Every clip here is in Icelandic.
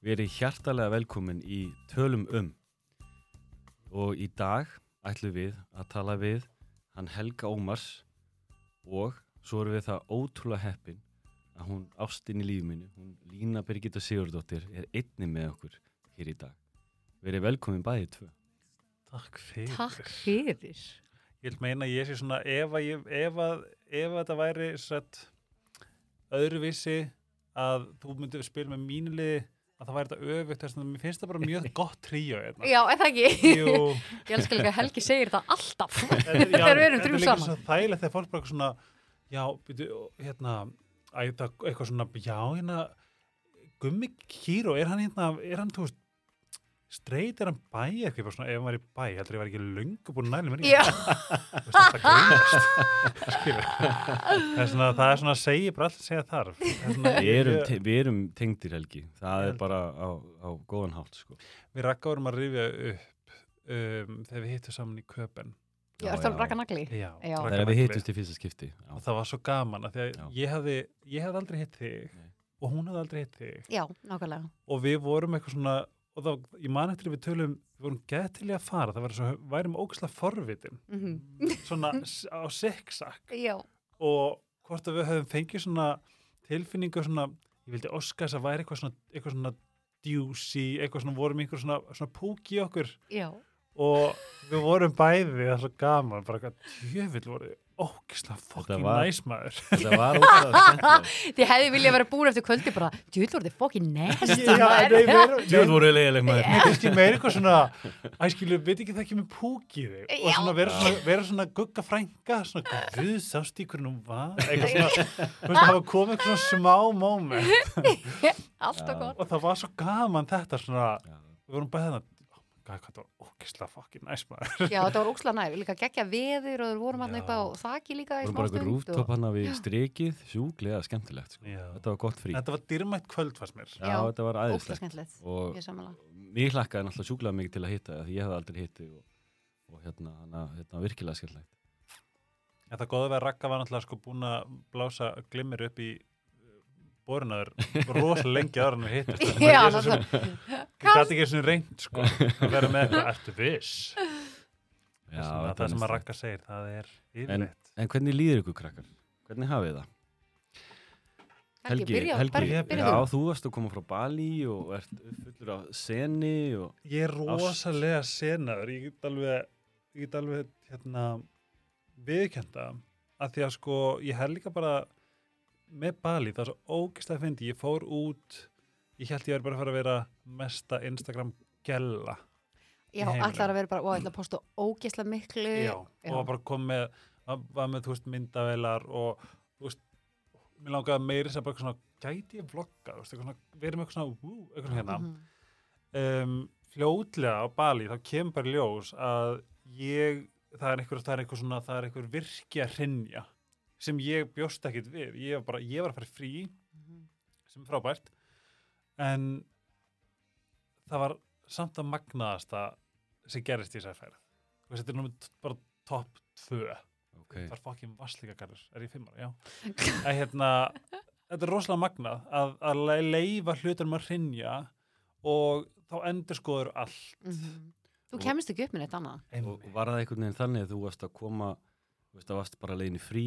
Verið hjartalega velkomin í Tölum um og í dag ætlum við að tala við hann Helga Ómars og svo erum við það ótrúlega heppin að hún ástinn í lífið mínu, hún Lína Birgitta Sigurdóttir er einni með okkur hér í dag. Verið velkomin bæðið tvö. Takk fyrir. Takk fyrir. Ég vil meina ég sé svona, ef að, ef að, ef að þetta væri öðruvísi að þú myndir spila með mínuliði að það væri þetta öfugt, þess að mér finnst það bara mjög gott tríó. hérna. Já, það ekki. Jú, Ég elskar líka að Helgi segir það alltaf. þetta já, Þegar við erum þetta þrjú er líka saman. svo þægilegt þegar fólk bara eitthvað svona, já, byrju, hérna, eitthvað svona, já, hérna, Gummi Kíró, er hann hérna, er hann, þú veist, streit er hann bæ eitthvað, bara svona, ef hann var í bæ, heldur ég var ekki löngu búin nælum. Já, grínast skilur það er svona, það er svona að segja bara allt að segja þarf svona, Við erum, ég- te við erum tengdir Helgi, það Ég er bara á, á góðan hátt sko. við rakka vorum að rifja upp um, þegar við hittum saman í köpen ég já, Já. Ragga Þegar við Nagli. hittumst í fyrsta skipti. Já. og það var svo gaman að að Já. ég hefði, ég hefði aldrei hitt þig Nei. og hún hefði aldrei hitt þig Já, og við vorum eitthvað svona og þá, ég man eftir að við tölum við vorum í að fara, það var svo, værum ógæslega forvitin. Mhm. svona s- á Já, og hvort að við höfum fengið svona tilfinningu svona, ég vildi óska þess að væri eitthvað svona, eitthvað svona djúsi, eitthvað svona vorum einhver svona, svona púk í okkur. Já. og við vorum bæði, það er svo gaman bara eitthvað, tjöfill voru ógislega fokkin næsmaður Þetta var ótrúlega skemmtilegt. Þið hefði viljað vera búin eftir kvöldi bara, djúð voru þið fokkin erum- Djöð voru leiðileg maður. Nei, kannski meira eitthvað svona æskilu, veit ekki það ekki með púk í þig? Og svona vera svona, vera svona gugga frænga svona, guð, sást í hvernig hún var? Eitthvað svona, þú veist, það komið eitthvað svona smá gott. og það var svo gaman þetta svona, við vorum bæðið að hvað það var ógislega fokkin næs maður Já, þetta var óksla næg. Líka geggja veður og við vorum hann Já. upp á þaki líka í Við vorum bara eitthvað rúftop og- hann við strikið, sjúglega skemmtilegt. Sko. Já. Þetta var gott frí. þetta var dyrmætt kvöld fannst mér Já, Já. þetta var skemmtilegt. Og Ég samanlega. mér hlakkaði náttúrulega sjúglega mikið til að hitta það, því ég hefði aldrei hitti og, og hérna, hana, hérna virkilega skemmtilegt. þetta góða við að Ragga var náttúrulega sko búin að blása glimmir upp í borunaður rosalega lengi ára en við hittist Já, ég náttúrulega. gæti ekki svona reynd sko að vera með eitthvað, ertu viss? Já, það, það er sem að Ragga segir, það er yfirleitt. En hvernig líður ykkur krakkar? Hvernig hafið það? Helgi, byrja, Helgi, byrja, byrja já, þú. varst að koma frá Bali og ert fullur af seni og ég er rosalega senaður. Ég get alveg, ég get alveg hérna viðkjönda að því að sko, ég held líka bara með Bali, það er svo ógeðslega fyndi, ég fór út ég held ég er bara að fara að vera mesta Instagram gella Já, allar að vera bara, og ætla að posta ógislega miklu. Já, og var bara kom með var- með, þú veist, myndavelar og, þú veist, mér langaði meiri sem bara svona, gæti ég vlogga þú veist, eitthvað svona, verið með eitthvað svona, wú, eitthvað svona hérna. Mhm. um, fljótlega á Bali, þá kemur bara ljós að ég, það er eitthvað, það er eitthvað svona, það er eitthvað virki að hrinja sem ég bjóst ekkit við ég var bara, ég var að fara frí Mhm. sem er frábært en það var samt að magnaðasta sem gerist í þessari veist, þetta er náttúrulega bara topp 2 okay. það er fokkin vasslíkagarður, er ég fimmar, já að hérna, þetta er rosalega magnað að, að le- leifa hlutunum að hrinja og þá endur skoður allt Mhm. Þú kemist ekki upp með neitt annað. og var það einhvern veginn þannig að þú varst að koma þú varst bara leiðin í frí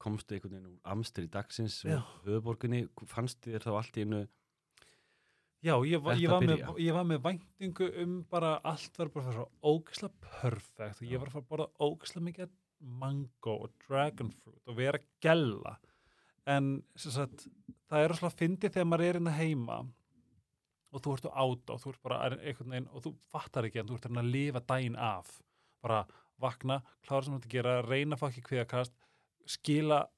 komstu einhvern veginn úr amstur í dagsins og höfuborginni, fannst þér þá allt í einu Já, ég, var- ég, var með, ég var með væntingu um bara allt var bara svo ógislega perfekt. Og ég var að fara að borða ógislega mikið mango og dragon fruit og vera gella. En sagt, það er rosalega fyndið þegar maður er inn að heima og þú ert á áta og þú ert bara einhvern veginn og þú fattar ekki en þú ert að reyna að lifa daginn af. Bara vakna, klára sem þú ert að gera reyna að fá ekki kviðakast skila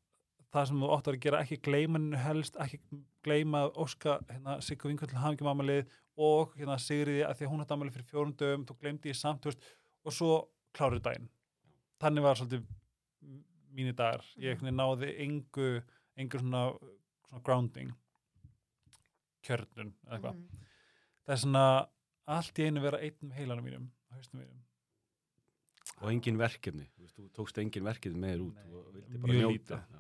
það sem þú áttar að gera ekki gleyma helst, ekki gleyma að óska hérna, Siggu vingur til hafingjum amalið og hérna, Sigriði að því að hún hætti amalið fyrir fjórun dögum, þú gleymdi ég samt veist, og svo kláruðu daginn. Þannig var svolítið mínir dagar, ég veginn náði engu, engu svona, svona grounding kjörnun eða eitthvað, Mhm. það er svona allt í einu vera einn um heilanum mínum mínum og engin verkefni, þú, veist, þú tókst engin verkefni með þér út Nei, og vildi bara mjög njóta. lítið.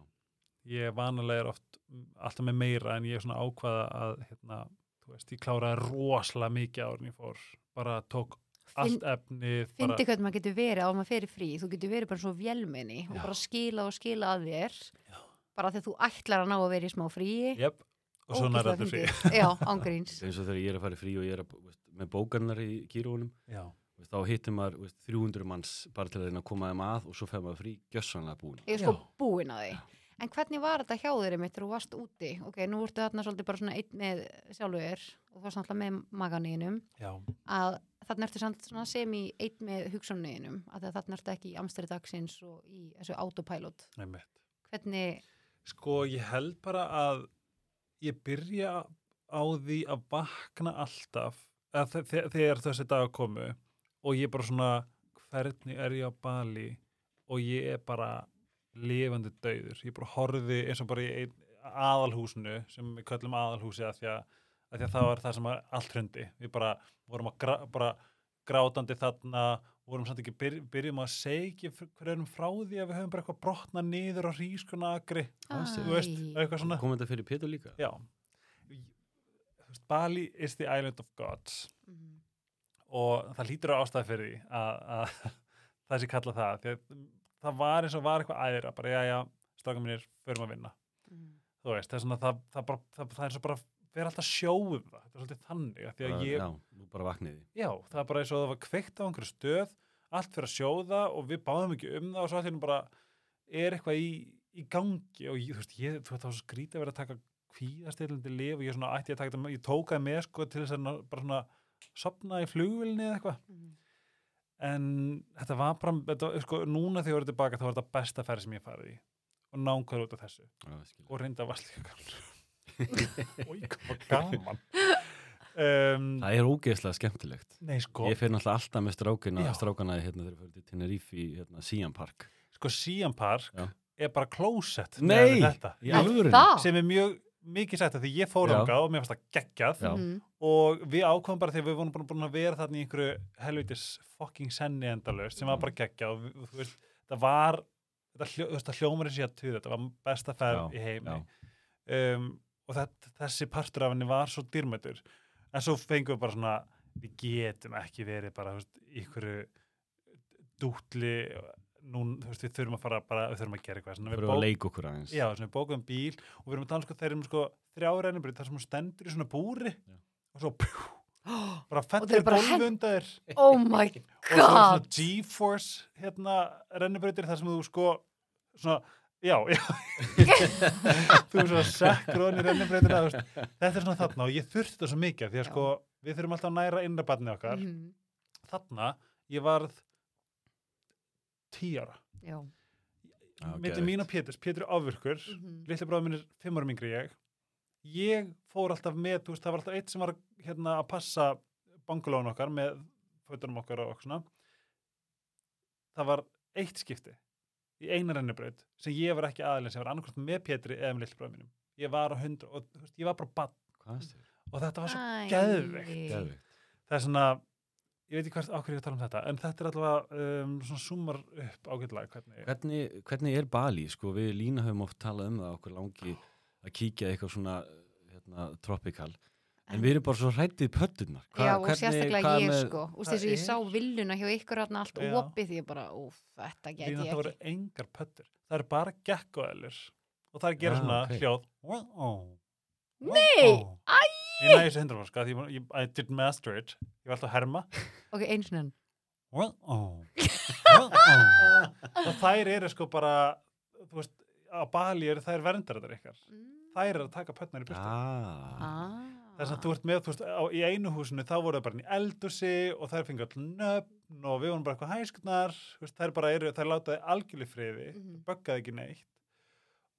Ég vanalega er oft alltaf með meira en ég er svona ákvaða að hérna, þú þú veist, ég kláraði rosalega mikið en ég fór, bara tók allt efnið, bara, Fyndi hvernig maður getur verið á að maður fyrir frí. Þú getur verið bara svo vélmenni og bara skila og skila að þér. Já. bara þegar þú ætlar að ná að vera í smá fríi jöp, og svo nær Ógeðslega þetta frí. Já, ángríns eins og þegar ég er að fara frí og ég er að, veist, með bókarnar í kýrónum Já, þá hittir maður veist, 300 manns bara til að reyna að koma þeim að og svo fer maður frí gjössanlega búin Ég er sko Já. búin að því En hvernig var þetta hjá þér einmitt þegar þú varst úti? Ok, nú ertu þarna svolítið bara svona einn með sjálfu þér og þú varst náttúrulega með maganinum já, að þarna ertu svona sem í einn með hugsunniðinum að þarna ertu ekki í amstæri dagsins og í þessu autopilot einmitt. Hvernig, Sko, ég held bara að ég byrja á því að vakna alltaf að þe- þe- þegar þessi dag komu og ég bara svona, hvernig er ég á Bali og ég er bara lifandi dauður. Ég bara horfi eins og bara í ein, aðalhúsinu sem við köllum aðalhúsi að því að, að, því að það var það sem var allt hrundi. Við bara vorum að gra, bara grátandi þarna vorum samt ekki, byr, byrjum að segja hverjum frá því að við höfum bara eitthvað brotna niður á rískunagri Ah, þú veist, Æ. eitthvað svona kom þetta fyrir Pétur líka já Bali is the island of gods Mhm. Og það lítur á ástæði fyrir því að, að það sé kalla það. Því að það var eins og var eitthvað æðra bara já já, stráka mínir, förum að vinna. Mhm. þú veist, það er svona það, það, bara, það, það er eins og bara vera alltaf sjóum það, þetta er svolítið þannig að því að ég, já, bara vakniði já, það er bara eins og það var kveikt á einhverju stöð, allt fyrir að sjóða og við báðum ekki um það og svo allir bara er eitthvað í, í gangi og ég, þú veist, ég, þú veist, svo skrítið að vera að taka kvíðastillandi lif og ég svona ætti að taka þetta ég tók það með sko til þess að bara svona sopna í flugvilni eða eitthvað. Mhm. en þetta var bara, þetta, var, sko, núna þegar ég voru tilbaka þá var þetta besta ferð sem ég farið í. Og nánkvæður út af þessu. Og reynda var slíka gaman og ég kom gaman. Um, það er ógeðslega skemmtilegt. Nei sko. Ég fer náttúrulega alltaf með strákina, Já. strákana hérna þegar ég fyrir til Tenerife í hérna, Siam Park. Sko Siam Park Já. er bara klósett Nei! í það? sem er mjög mikið sætt því ég fór Já. ángað og mér fannst það geggjað Já. Mhm. og við ákvæmum bara þegar við vorum búin, búin að vera þarna í einhverju helvitis fucking senni endalaust sem var bara geggjað og við- þú veist, það var þetta hljó, þú veist, það hljómar eins og ég að tuða þetta var besta ferð í heimi já. um, og þetta, þessi partur af henni var svo dýrmætur en svo fengum við bara svona við getum ekki verið bara þú veist, einhverju dútli nú, þú veist, við þurfum að fara bara, við þurfum að gera eitthvað. Við fyrir að leika okkur aðeins. Já, við bókuðum bíl og við erum að tala um sko, þeir eru með sko þrjá rennibrið þar sem hún stendur í svona búri Já. og svo pjú, bara undan þér Oh my og svo svona god! G-force hérna rennibreytir þar sem þú sko svona, já, já. Þú er svona sekkur í rennibreytina þetta er svona þarna og ég þurfti þetta svo mikið því að sko við þurfum alltaf að næra innra barni okkar. Mhm. þarna, ég varð tí ára Já Já, milli geðveikt. mín og Péturs, Pétur er ofurkur Mhm. litli bráður minn er fimm árum yngri en ég ég fór alltaf með, þú veist, það var alltaf eitt sem var hérna að passa bangulón okkar með fötunum okkar og svona það var eitt skipti í eina rennibraut sem ég var ekki aðeins, sem var annarkvæmt með Pétri eða með litli bráður mínum ég var á hundra og þú veist, ég var bara bann og þetta var svo. Geðveikt. það er svona, ég veit ekki hvert ákveður ég að tala um þetta en þetta er allavega um, svona sumar upp ágætlega hvernig Hvernig, hvernig er Bali? Sko, við Lína höfum oft talað um það okkur langi að kíkja eitthvað svona hérna, tropical en við erum bara svo hrættið pöttunar Já, og sérstaklega ég með, sko Úst, þess að ég er- sá villuna hjá ykkur þarna allt Já. opið því ég bara, úf, þetta get ég það voru ekki engar pöttur það eru bara gekkoðelur og það er að gera Ah, svona ok. hljóð Wow. Nei, Wow. ég næði þessu ég, I did master it ég var alltaf að herma. Ok, eins og enn. Wow. Wow. og þær eru sko bara þú veist, á Bali eru þær verndar þetta ykkar þær eru að taka pötnar í byrstu ah, Ah. þess að þú ert með, þú veist, á, í einu húsinu þá voru það bara í eldursi og þær fengi all nöfn og við vorum bara eitthvað hæsknar veist, þær bara eru, þær látaði algjörlega friði Mhm. böggaði ekki neitt.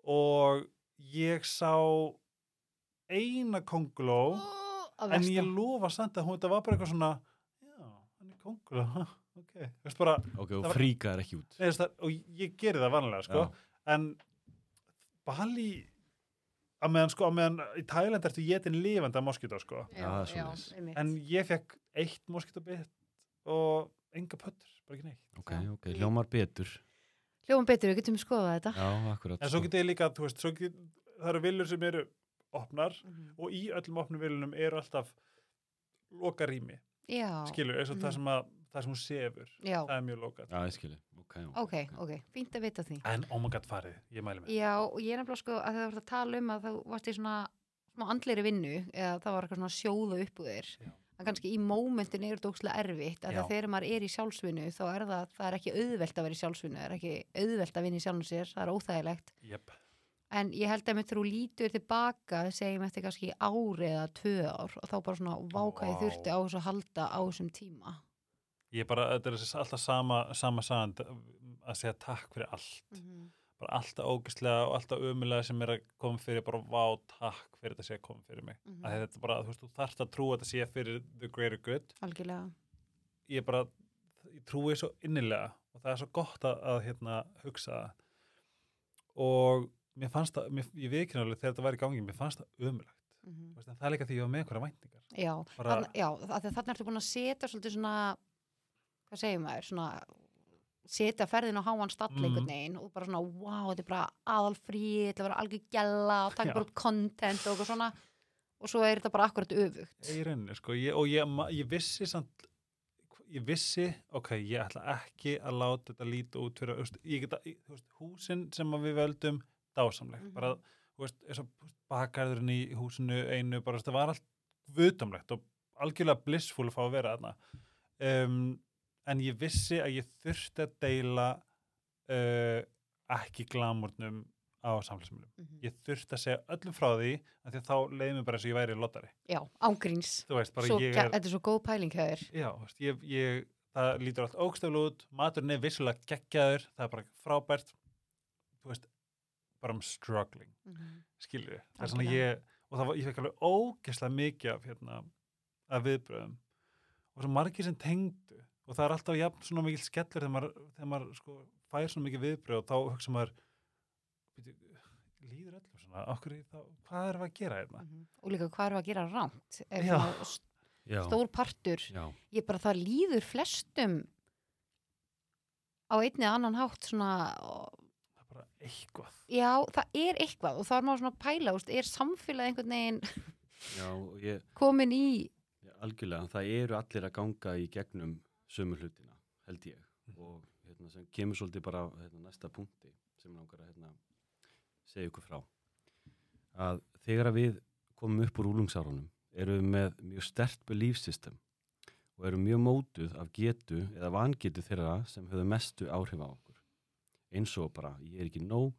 Og ég sá eina konguló Á en ég lofa samt að hún þetta var bara eitthvað svona já, hann er konguló ok, bara, ok, Það og var- fríkaðar ekki út. Neðist það og ég geri það vanlega, sko. Já. en Bali á meðan, sko, á meðan í Thailand ertu getin lifandi af moskító, sko. Já, er einmitt. en ég fekk eitt moskítóbit og enga pöttur, bara ekki neitt. Ok, Já. ok, hljómar betur. Hljóðum betur, við getum skoðað þetta. Já, akkurat en svo sko. getið ég líka, þú veist, svo get, það eru villur sem eru opnar Mhm. og í öllum opnum vilunum eru alltaf loka rými, skilur, eins og það Mhm. sem að það sem hún sefur, já, það er mjög lokað Já, ég skilji. Ok, ok, ok, fínt að vita því. en oh my god farið, ég mæli með Já, og ég er nefnilega sko að það var að tala um að þú varst í svona smá andleiri vinnu eða það var eitthvað svona sjóða upp úr þér að kannski í mómentin er þetta ókslega erfitt að Já. þegar maður er í sjálfsvinnu þá er það, það er ekki auðvelt að vera í sjálfsvinnu það er ekki auðvelt að vinna í sjálfum sér það er óþægilegt yep. En ég held að mitt þú lítur tilbaka segjum eftir kannski ári eða tvö ár og þá bara svona váka ég Vá. þurfti á þessu að halda á þessum tíma ég bara, þetta er alltaf sama sama sagand að segja takk fyrir allt Mhm. bara alltaf ógislega og alltaf umulega sem er að koma fyrir bara vá takk fyrir þetta sé að koma fyrir mig Mhm. að þetta bara, þú veist, þú þarft að trúa þetta sé fyrir the greater good algjörlega ég bara, ég trúi svo innilega og það er svo gott að, að hérna, hugsa og mér fannst það, mér, ég ekki náttúrulega þegar þetta var í gangi, mér fannst það ömulegt Mhm. veist, en það er líka því ég var með einhverja væntingar Já, Bara- þann, já þannig ertu búin að setja svolítið svona hvað segir maður, svona setja ferðin á háan stall Mhm. veginn og bara svona, wow, þetta er bara aðalfrí þetta er bara algjör gæla og taka Já. bara upp content og svona og svo er þetta bara akkurat öfugt í rauninni, sko, ég, og ég, ég vissi samt, ég vissi ok, ég ætla ekki að láta þetta líta út fyrir, ég geta ég- húsin sem við völdum dásamleg, Mhm. bara, þú veist, þú veist, bakgarðurinn í húsinu einu, bara, það var allt vutamlegt og algjörlega blissful að fá að vera þarna. Um, en ég vissi að ég þurfti að deila uh, ekki glamurnum á samfélagsmiðlum. Mhm. ég þurfti að segja öllum frá því af því að þá leiði mér bara eins og ég væri lottari. Já, ángríns þú veist, bara svo, ég er Þetta er svo góð pæling þér. Já, veist, ég, ég, það lítur allt ógstaflu út. Maturinn er vissulega geggjaður það er bara frábært. Þú veist, bara um struggling Mhm. skilur það er svona ég og það var, ég fekk alveg ógeðslega mikið af hérna, af viðbröðum og svo margir sem tengdu og það er alltaf jafn svona mikil skellur þegar maður, þegar maður sko, fær svona mikið viðbröð og þá hugsa maður "Bíddu, líður öllum svona? Okkur, þá, hvað erum við að gera hérna? Mhm. og líka hvað er að gera rámt er Já. Já, stór partur. Já, ég bara það líður flestum á einni annan hátt svona það er eitthvað. Já, það er eitthvað og þá er maður svona pæla úst, er samfélag einhvern veginn já, ég, komin í Já, algjörlega, það eru allir að ganga í gegnum sömu hlutina, held ég. Og hérna, sem kemur svolítið bara hérna, næsta punkti sem langar að hérna, segja ykkur frá. Að þegar að við komum upp úr úlungsárunum erum við með mjög stert belief system og erum mjög mótuð af getu eða vangetu þeirra sem höfðu mestu áhrif á eins og bara ég er ekki nóg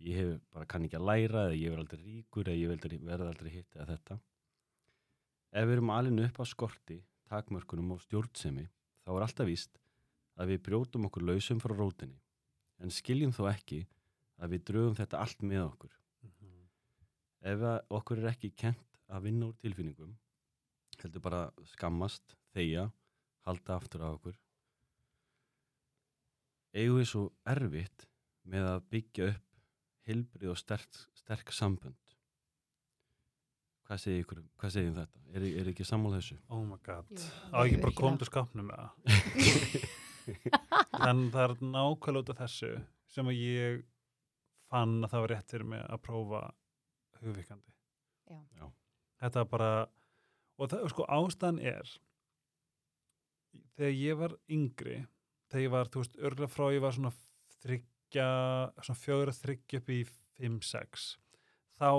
ég hef, bara kann ekki að læra eða ég er aldrei ríkur eða ég aldrei, verð aldrei hitt eða þetta Ef við erum alinu upp á skorti, takmörkunum og stjórnsemi, þá er alltaf víst að við brjótum okkur lausum frá rótinni, en skiljum þó ekki að við drögum þetta allt með okkur. Ef að okkur er ekki kent að vinna úr tilfinningum, heldur bara skammast, þeia, halda aftur af okkur, eigum við svo erfitt með að byggja upp hilbrið og sterk, sterk sambönd. Hvað segir ykkur, hvað segir um þetta? Er, er ekki sammála þessu? oh my god á ekki bara til skápnum með það en það er nákvæmlega út af þessu sem að ég fann að það var rétt fyrir mig að prófa hugvíkandi Já. Já. þetta bara og það, sko ástæðan er þegar ég var yngri þegar ég var, þú veist, örgulega frá ég var svona þryggja svona fjögur að þryggja upp í fimm, sex þá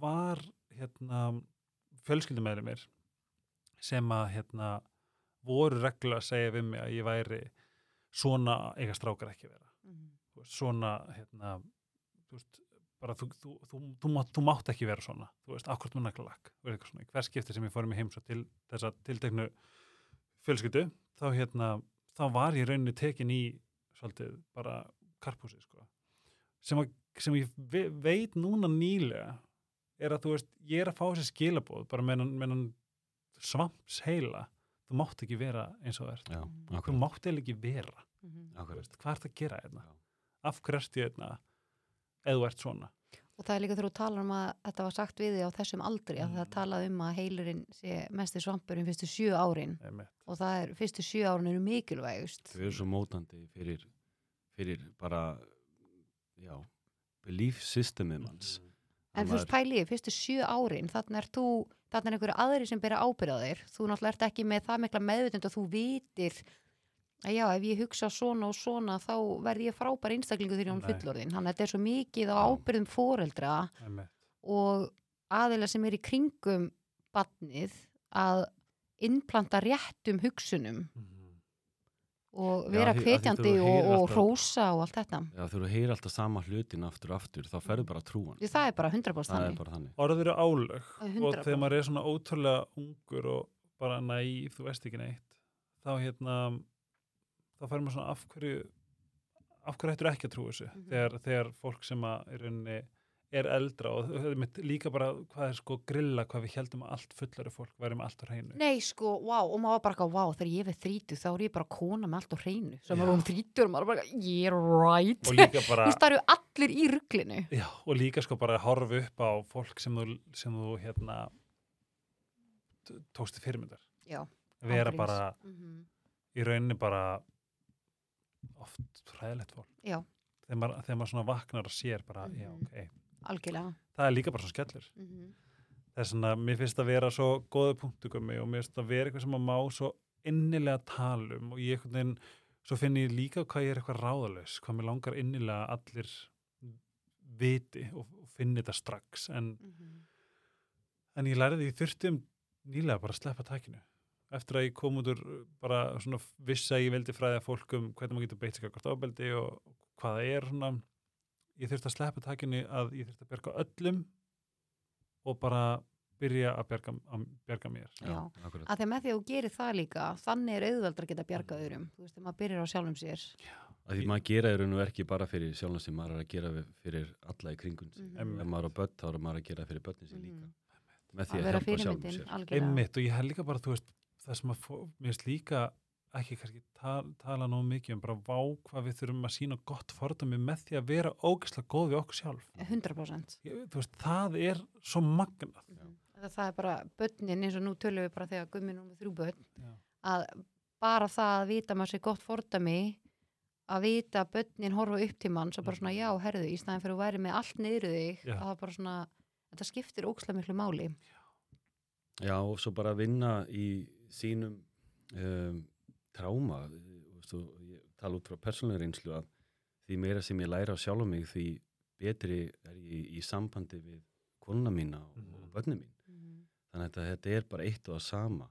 var hérna fjölskyldumæður mér sem að hérna voru reglulega að segja við mig að ég væri svona eiga strákar ekki að vera. Þú veist, svona hérna þú veist, bara þú, þú, þú, mátt, þú mátt ekki vera svona þú veist, akkurat með í hver skipti sem ég fórum í heims til þessa tilteknu fjölskyldu þá hérna, þá var ég rauninni tekin í svolítið bara karpúsi sko. sem, að, sem ég ve veit núna nýlega er að þú veist, ég er að fá þessi skilabóð bara með hann svamps heila þú mátt ekki vera eins og það er þú mátt eða ekki vera. Þú akkurat. veist, hvað ert að gera hérna Já. af hverju ert ég hérna eða þú ert svona og það er líka þegar þú talar um að þetta var sagt við þig á þessum aldri að það Mm. talað um að heilurinn sé mesti svampurinn fyrstu sjö árin einmitt. og það er fyrstu sjö árin eru mikilvægust Þau eru svo mótandi fyrir, fyrir bara, já, belief systemið manns. En þú veist, pælið, fyrstu sjö árin, þannig er þú, þannig er einhverju aðri sem byrja ábyrða þér. Þú náttúrulega ert ekki með það mikla meðvutund að þú vitir að já, ef ég hugsa svona og svona, þá verð ég frábær einstaklingu þegar ég Nei. fullorðin. Þannig að þetta er svo mikið á ábyrðum foreldra Einmitt. og aðila sem er í kringum badnið að innplanta réttum hugsunum Mhm. og Já, vera þú og, og hrósa og allt þetta. Já, þú eru að heyra alltaf sama hlutin aftur og aftur, þá ferðu bara trúan. Það er bara 100% Það er þannig. bara þannig. Orð eru er og 100%. þegar maður er svona ótrúlega ungur og bara næ, þú veist ekki neitt þá hérna þá fær maður svona af hverju af hverju ættur ekki að trúa þessu? Mhm. þegar, þegar fólk sem að er, rauninni, er eldra og er líka bara hvað er sko grilla, hvað við heldum að allt fullari fólk væri með allt á hreinu. Nei, sko, vá, og maður bara eitthvað, vá, þegar ég verð þrítu þá er ég bara kona með allt á hreinu. Sem maður um þrítur og maður bara, ég er right. Þú eru allir í rugglinu Já, og líka sko bara að horfa upp á fólk sem þú, sem þú hérna t- tókst til fyrirmyndar. Vera bara Mhm. í rauninni bara oft hræðilegt fólk. Þegar maður, þegar maður svona vaknar og sér bara, já, Mhm. ok. Algjörlega. Það er líka bara svona skellur. Mm það er svona, mér finnst að vera svo góðu punktugummi og mér finnst að vera eitthvað sem maður má svo innilega tala um og ég einhvern veginn, svo finn ég líka hvað ég er eitthvað ráðalaus, hvað mér langar innilega allir viti og, og finni þetta strax. En -hmm. En ég lærði því ég þurfti um nýlega bara að sleppa takinu. Eftir að ég kom út úr bara svona viss að ég veldi fræði að fólk um hvernig maður getur beitt sig akkvært ábeldi og hvað það er svona. Ég þurfti að sleppa takinu að ég þurfti að berga öllum og bara byrja að berga, að berga mér. Já. akkurat. að því að með því að þú gerir það líka þannig er auðveldar að geta bjargað öðrum þú veist, þegar maður byrjar á sjálfum sér Að því maður gera í raun og ekki bara fyrir sjálfan sem maður er að gera fyrir alla í kringun sig. Mhm. Ef maður er á börn, þá er maður að gera fyrir börnin sig líka. Mhm. Með því að að hjálpa sjálfum sér. Einmitt og ég hef líka bara, þú veist, það sem að mér finnst líka ekki kannski tal, tala nóg mikið um bara vá hvað við þurfum að sína gott fordami með því að vera ógeðslega góð við okkur sjálf. 100% Ég, þú veist, það er svo magnað. Mhm. það, það er bara börnin eins og nú tölum við bara þegar gummi nú með þrjú börn Já. að bara það að vita maður sér gott fordami að vita að börnin horfa upp til mann svo bara svona já, herðu, í staðin fyrir að væri með allt niður þig, Já. að það bara svona þetta skiptir ókslega miklu máli Já, og svo bara vinna í sínum um, tráma. Veist, og Ég tala út frá persónulega reynslu að því meira sem ég læra á sjálfum mig, því betri er ég í sambandi við konuna mína og, Mhm. og börnin mín. Þannig að þetta er bara eitt og það sama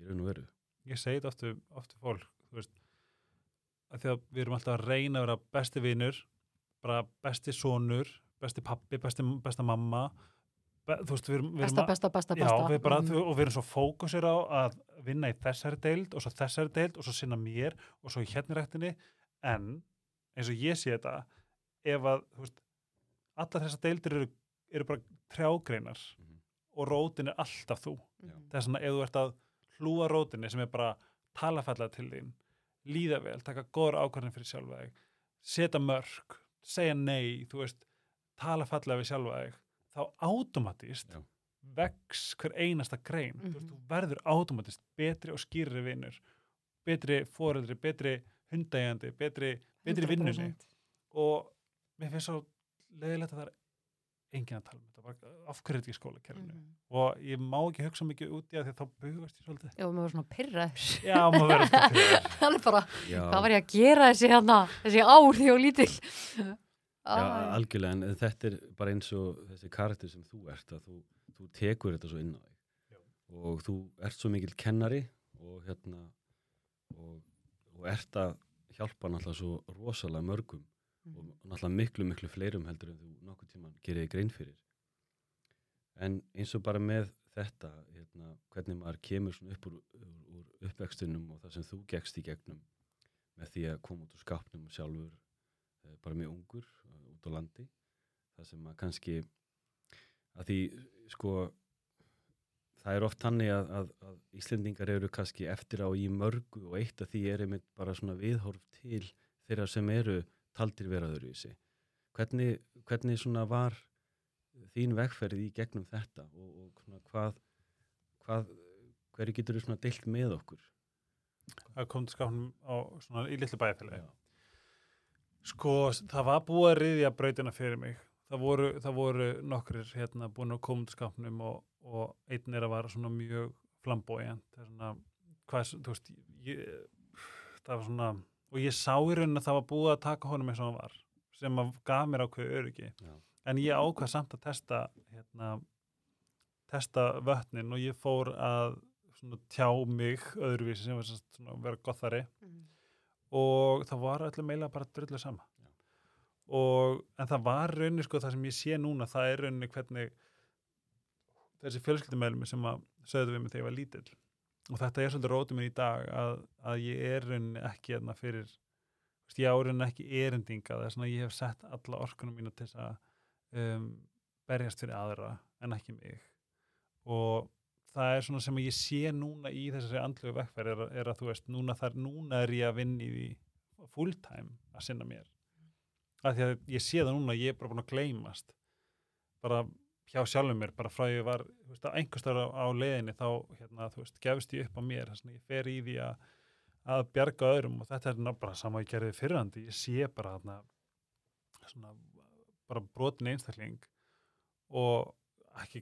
í raun og veru. ég segi þetta oftu fólk þú veist, að því að við erum alltaf að reyna að vera besti vinur bara besti sonur besti pappi, besti, besta mamma þú veist, við erum, við erum besta, besta, besta, já, við bara, Mhm. og við erum svo fókusir á að vinna í þessari deild og svo þessari deild og svo sinna mér og svo í hérna rættinni en eins og ég sé þetta ef að, þú veist allar þessar deildir eru, eru bara trjágreinar Mhm. og rótin er alltaf þú Mhm. það er svona ef þú ert að hlúa rótinni sem er bara tala fallega til þín líða vel, taka góður ákvarðin fyrir sjálfa þig setja mörg, segja nei þú veist, tala fallega við sjálfa þig þá automatist Já. vex hver einasta grein. Veist, Mhm. þú verður automatist. Betri og skýrri vinnur betri foreldri, betri hundægjandi betri, betri vinnunni. 100%. og mér finnst svo leiðilegt að það er enginn að tala um þetta bara, af hverju er þetta í skólakerfinu? Mhm. og ég má ekki hugsa mikið út í að því að þá bugast ég svolítið. Já, maður er svona pyrraður Já, maður verður fyrir hann er bara, Já, hvað var ég að gera þessi hérna þessi ár því og lítil Já, Æ. algjörlega, en þetta er bara eins og þessi karakter sem þú ert, að þú, þú tekur þetta svo inn á þig Já. og þú ert svo mikill kennari og hérna og, og ert að hjálpa náttúrulega svo rosalega mörgum Mhm. og náttúrulega miklu, miklu fleirum heldur en þú nokkuð tíman gerir grein fyrir en eins og bara með þetta hérna, hvernig maður kemur svona upp úr, úr, uppvextunum og það sem þú gegst í gegnum með því að koma út úr skapnum sjálfur bara mjög ungur eh, út á landi það sem að kannski að því sko það er oft þannig að, að, að Íslendingar eru kannski eftir á í mörgu og eitt af því er einmitt bara svona viðhorf til þeirra sem eru taldir vera öðruvísi. Hvernig, hvernig svona var þín vegferð í gegnum þetta og, og svona hvað, hvað hverju getur þú svona deilt með okkur? að koma til skápnum á svona í litlu bæjarfélagi Já. Sko, það var búið að riðja brautina fyrir mig. Það voru, það voru nokkrir hérna búin á komundaskapnum og, og einn er að vara svona mjög flambójant það er svona, hvað, þú veist ég, það var svona og ég sá í rauninni að það var búið að taka honum eins og hann var, sem að gaf mér ákveðu öryggi, Já. en ég ákvað samt að testa hérna testa vötnin og ég fór að svona tjá mig öðruvísi sem var svona að vera gothari Mhm. Og það var öllum eiginlega bara drullu sama. Og en það var rauninni sko það sem ég sé núna það er rauninni hvernig þessi fjölskyldumælmi sem að sögðu við mig þegar ég var lítill. Og þetta er svolítið rótum minn í dag að, að ég er rauninni ekki hérna fyrir veist, ég á rauninni ekki erendinga það er svona að ég hef sett alla orkunum mína til að um, berjast fyrir aðra en ekki mig. Og það er svona sem ég sé núna í þessari andlegu vekkferð er, að- er að þú veist, núna, þar, núna er ég að vinna í full time að sinna mér. Af því að ég sé það núna, ég er bara búin að gleymast. Bara hjá sjálfum mér, bara frá ég var þú veist, einhverstar á, á leiðinni þá hérna, þú veist, gefst ég upp á mér þess að ég fer í því að, að bjarga öðrum og þetta er ná bara sama ég gerði fyrrandi, ég sé bara þarna svona bara brotin einstakling og ekki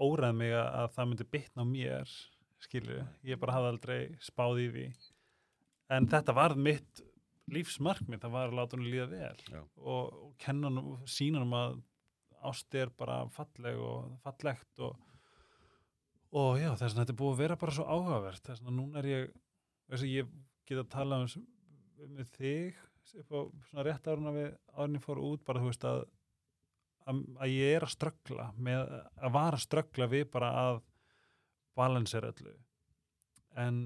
óræð mig að, að það myndi bitna á mér skilju, ég bara hafði aldrei spáð í því. En þetta var mitt lífsmarkmið, það var að láta hún líða vel. Já. og, og kenna hann og sína hann að ást er bara falleg og fallegt og, og já, þess að þetta er búið að vera bara svo áhugavert. Þess að núna er ég þess að ég get að tala um, um þig upp á svona rétt áruna við árunni fór út bara þú veist að að, að ég er að ströggla með að vara að ströggla við bara að balansera öllu en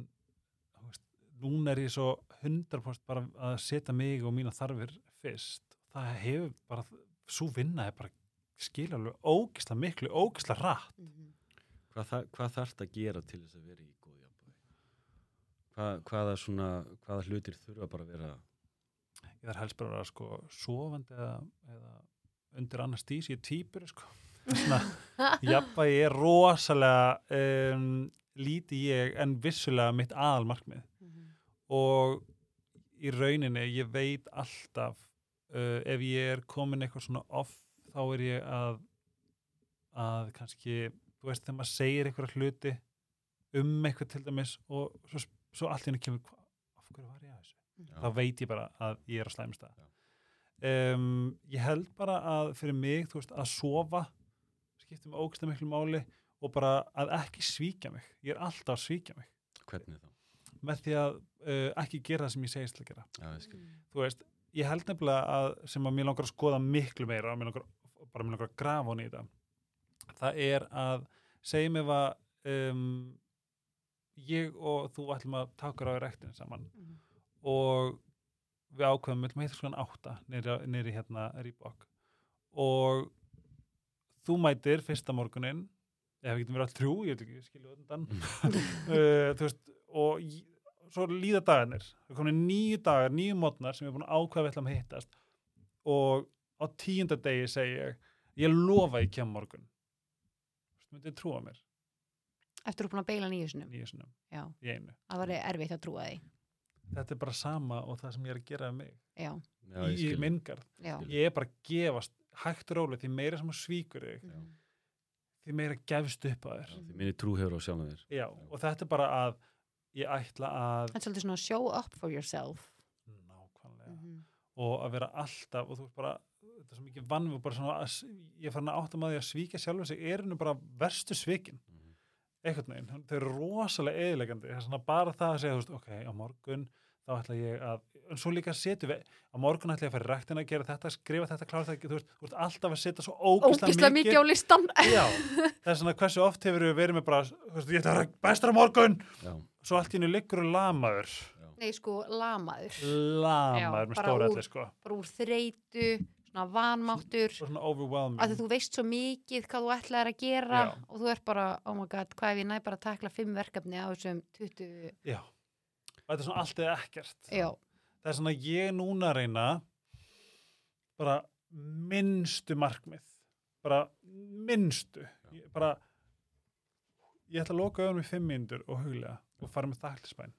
veist, núna er ég svo 100% bara að setja mig og mína þarfir fyrst það hefur bara, svo vinna er bara skilja alveg ógisla miklu, ógisla rætt Mhm. Hvað, þar, hvað þarf að gera til þess að vera í góð jafnvægi? Hvað, hvaða, svona, hvaða hlutir þurfa bara að vera ég þarf helst bara að vera sko sofandi eða, eða undir annars dís, ég er týpur sko. svona, jafnvægi er rosalega um, líti ég en vissulega mitt aðalmarkmið Mhm. og í rauninni ég veit alltaf uh, ef ég er komin eitthvað svona off þá er ég að að kannski, þú veist þegar maður segir eitthvað hluti um eitthvað til dæmis og svo, svo allt í henni kemur af hverju var ég að þessu Já. þá veit ég bara að ég er á slæmsta Já. Um, ég held bara að fyrir mig, þú veist, að sofa skiptir mig ógæslega miklu máli og bara að ekki svíkja mig ég er alltaf að svíkja mig Hvernig þá? með því að uh, ekki gera það sem ég segist að gera Já. Mhm. þú veist, ég held nefnilega að sem að mér langar að skoða miklu meira mér langar, bara mér langar að grafa hún í þetta það er að segja mig að um, ég og þú ætlum að taka á rektinu saman Mhm. og við ákveðum við ætlum að heita svona átta nýri, nýri hérna Rýbok og þú mætir fyrsta morgunin ef við getum verið all þrjú, ég veit ekki, skilju undan. Uh, þú veist og ég, svo líða dagarnir. Það komin nýju dagar, nýju mótnar sem ég er búin að ákveða við ætlum að hittast. Og á tíunda degi segi ég ég lofa ég kem morgun. Þú veist, myndið trúa mér. Eftir að þú búin að beila nýju sinum. nýju sinum Já, í einu. Það var erfitt að trúa því. Þetta er bara sama og það sem ég er að gera við mig Já, Já, ég í minngarð já. ég er bara að gefast hægt rólega því meira sem að svíkur þig Mhm. því meira gefst upp að þér Já, Því minni trú hefur á sjálfum þér. já, og þetta er bara að ég ætla að Þetta er svolítið svona show up for yourself. nákvæmlega Mhm. og að vera alltaf og þú veist bara, þetta er svo mikið vannum bara svona, að, s- ég er farin að átta maður að svíkja sjálfur sig, er henni bara verstu svikin Mhm. Einhvern veginn, þau eru rosalega eðilegandi, það er svona bara það að segja, veist, ok, á morgun þá ætla ég að, en svo líka setjum við á morgun ætla ég að fara í ræktina að gera þetta skrifa þetta, klára þetta, þú veist, þú veist alltaf að setja svo ógislega Ógislega mikið á listan. Já, það er svona hversu oft hefur við verið með bara, þú veist, ég ætla að vera bestra morgun? Já, svo allt í hennu liggur og lamaður. Nei, sko, lamaður. lamaður Já, með stóra allir, sko. Bara úr þreytu, svona vanmáttur. svona overwhelming. því þú veist svo mikið hvað þú ætlaðir að gera Já. og þú ert bara, oh my god, hvað ef ég næ bara að takla fimm verkefni á þessum 20, Já, og þetta er svona allt eða ekkert. Já, það er svona ég núna að reyna bara minnstu markmið. Bara minnstu. Ég, bara ég ætla að loka auðvitað með fimm mínútur og huglega og fara með þakklisbæn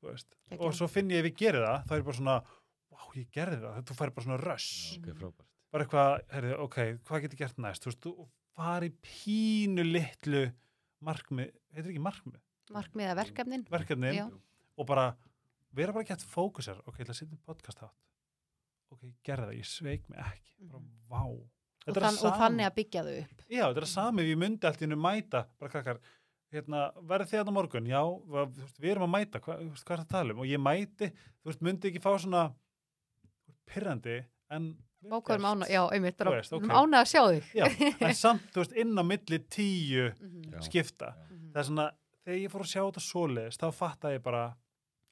og svo finn ég ef ég geri það þá er ég bara svona, ég gerði það. Þú færi bara svona rush. Ok, frábært. bara eitthvað, herrið, ok, hvað getur gert næst, þú veist, þú fari pínu litlu markmið, heitir ekki markmið, markmiða verkefnin. Verkefnin. Já. og bara vera bara gett fókusar, ok, ég ætla að setja podcast átt ok, ég gerði það, ég sveik mig ekki. Bara, Mhm. vá. Og, þann, það og þannig að byggja þau upp. Já, þetta er það sami, við myndi allt í hennu mæta, bara krakkar, hérna, verði þið á morgun, já, við erum að mæta, hva, hvað er það að tala um? Og ég mæti, þú veist, myndi ekki fá svona pyrrandi, en gert. ána, já, einmitt, bara veist, ok. okay. ána að sjá þig Já, en samt, þú veist, inn á milli tíu Mhm, Já. skipta. mhm. Það er svona, þegar ég fór að sjá þetta svoleiðis, þá fatta ég bara,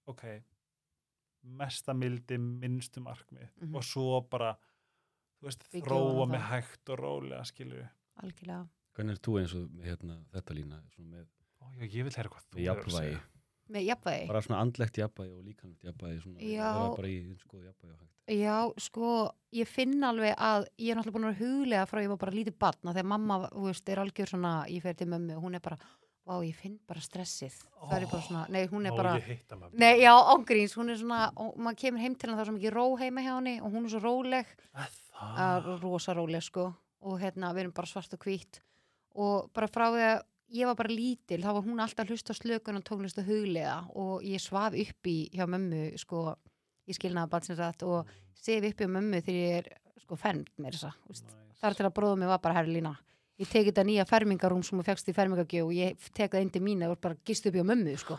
ok, mesta mildi, minnstu markmið Mhm. og svo bara, þú veist, Byggja þróa mig það. hægt og rólega, við. algjörlega Hvernig er þú eins og hérna, þetta lína svona með, Ó, já, ég vil heyra hvað þú hefur að segja. Með jafnvægi. Bara svona andlegt jafnvægi og líkanlegt jafnvægi svona, Já. bara í góð jafnvægi og hægt Já, sko, ég finn alveg að ég er náttúrulega búin að huglega frá ég var bara lítið batna þegar mamma, þú veist, er algjör svona ég fer til mömmu og hún er bara vá, ég finn bara stressið. Það er bara svona, nei, hún er Má bara nei, já, ángríns, hún er svona og maður kemur heim til hennar það er svo mikið ró heima hjá henni og hún er svo róleg. Rosa róleg, sko. Og hérna, við erum bara svart og hvít og bara frá því að ég var bara lítil þá var hún alltaf að hlusta á slökun og tónlist og huglega og ég svaf upp í hjá mömmu, sko ég skilnaði batsins rætt og sef upp hjá mömmu þegar ég er, sko, fermt með þessa Nice. þar til að bróðum mig var bara herri lína ég teki þetta nýja fermingarúm sem þú fegst í fermingargjöf og ég tek það inn til mín og bara gist upp hjá mömmu, sko.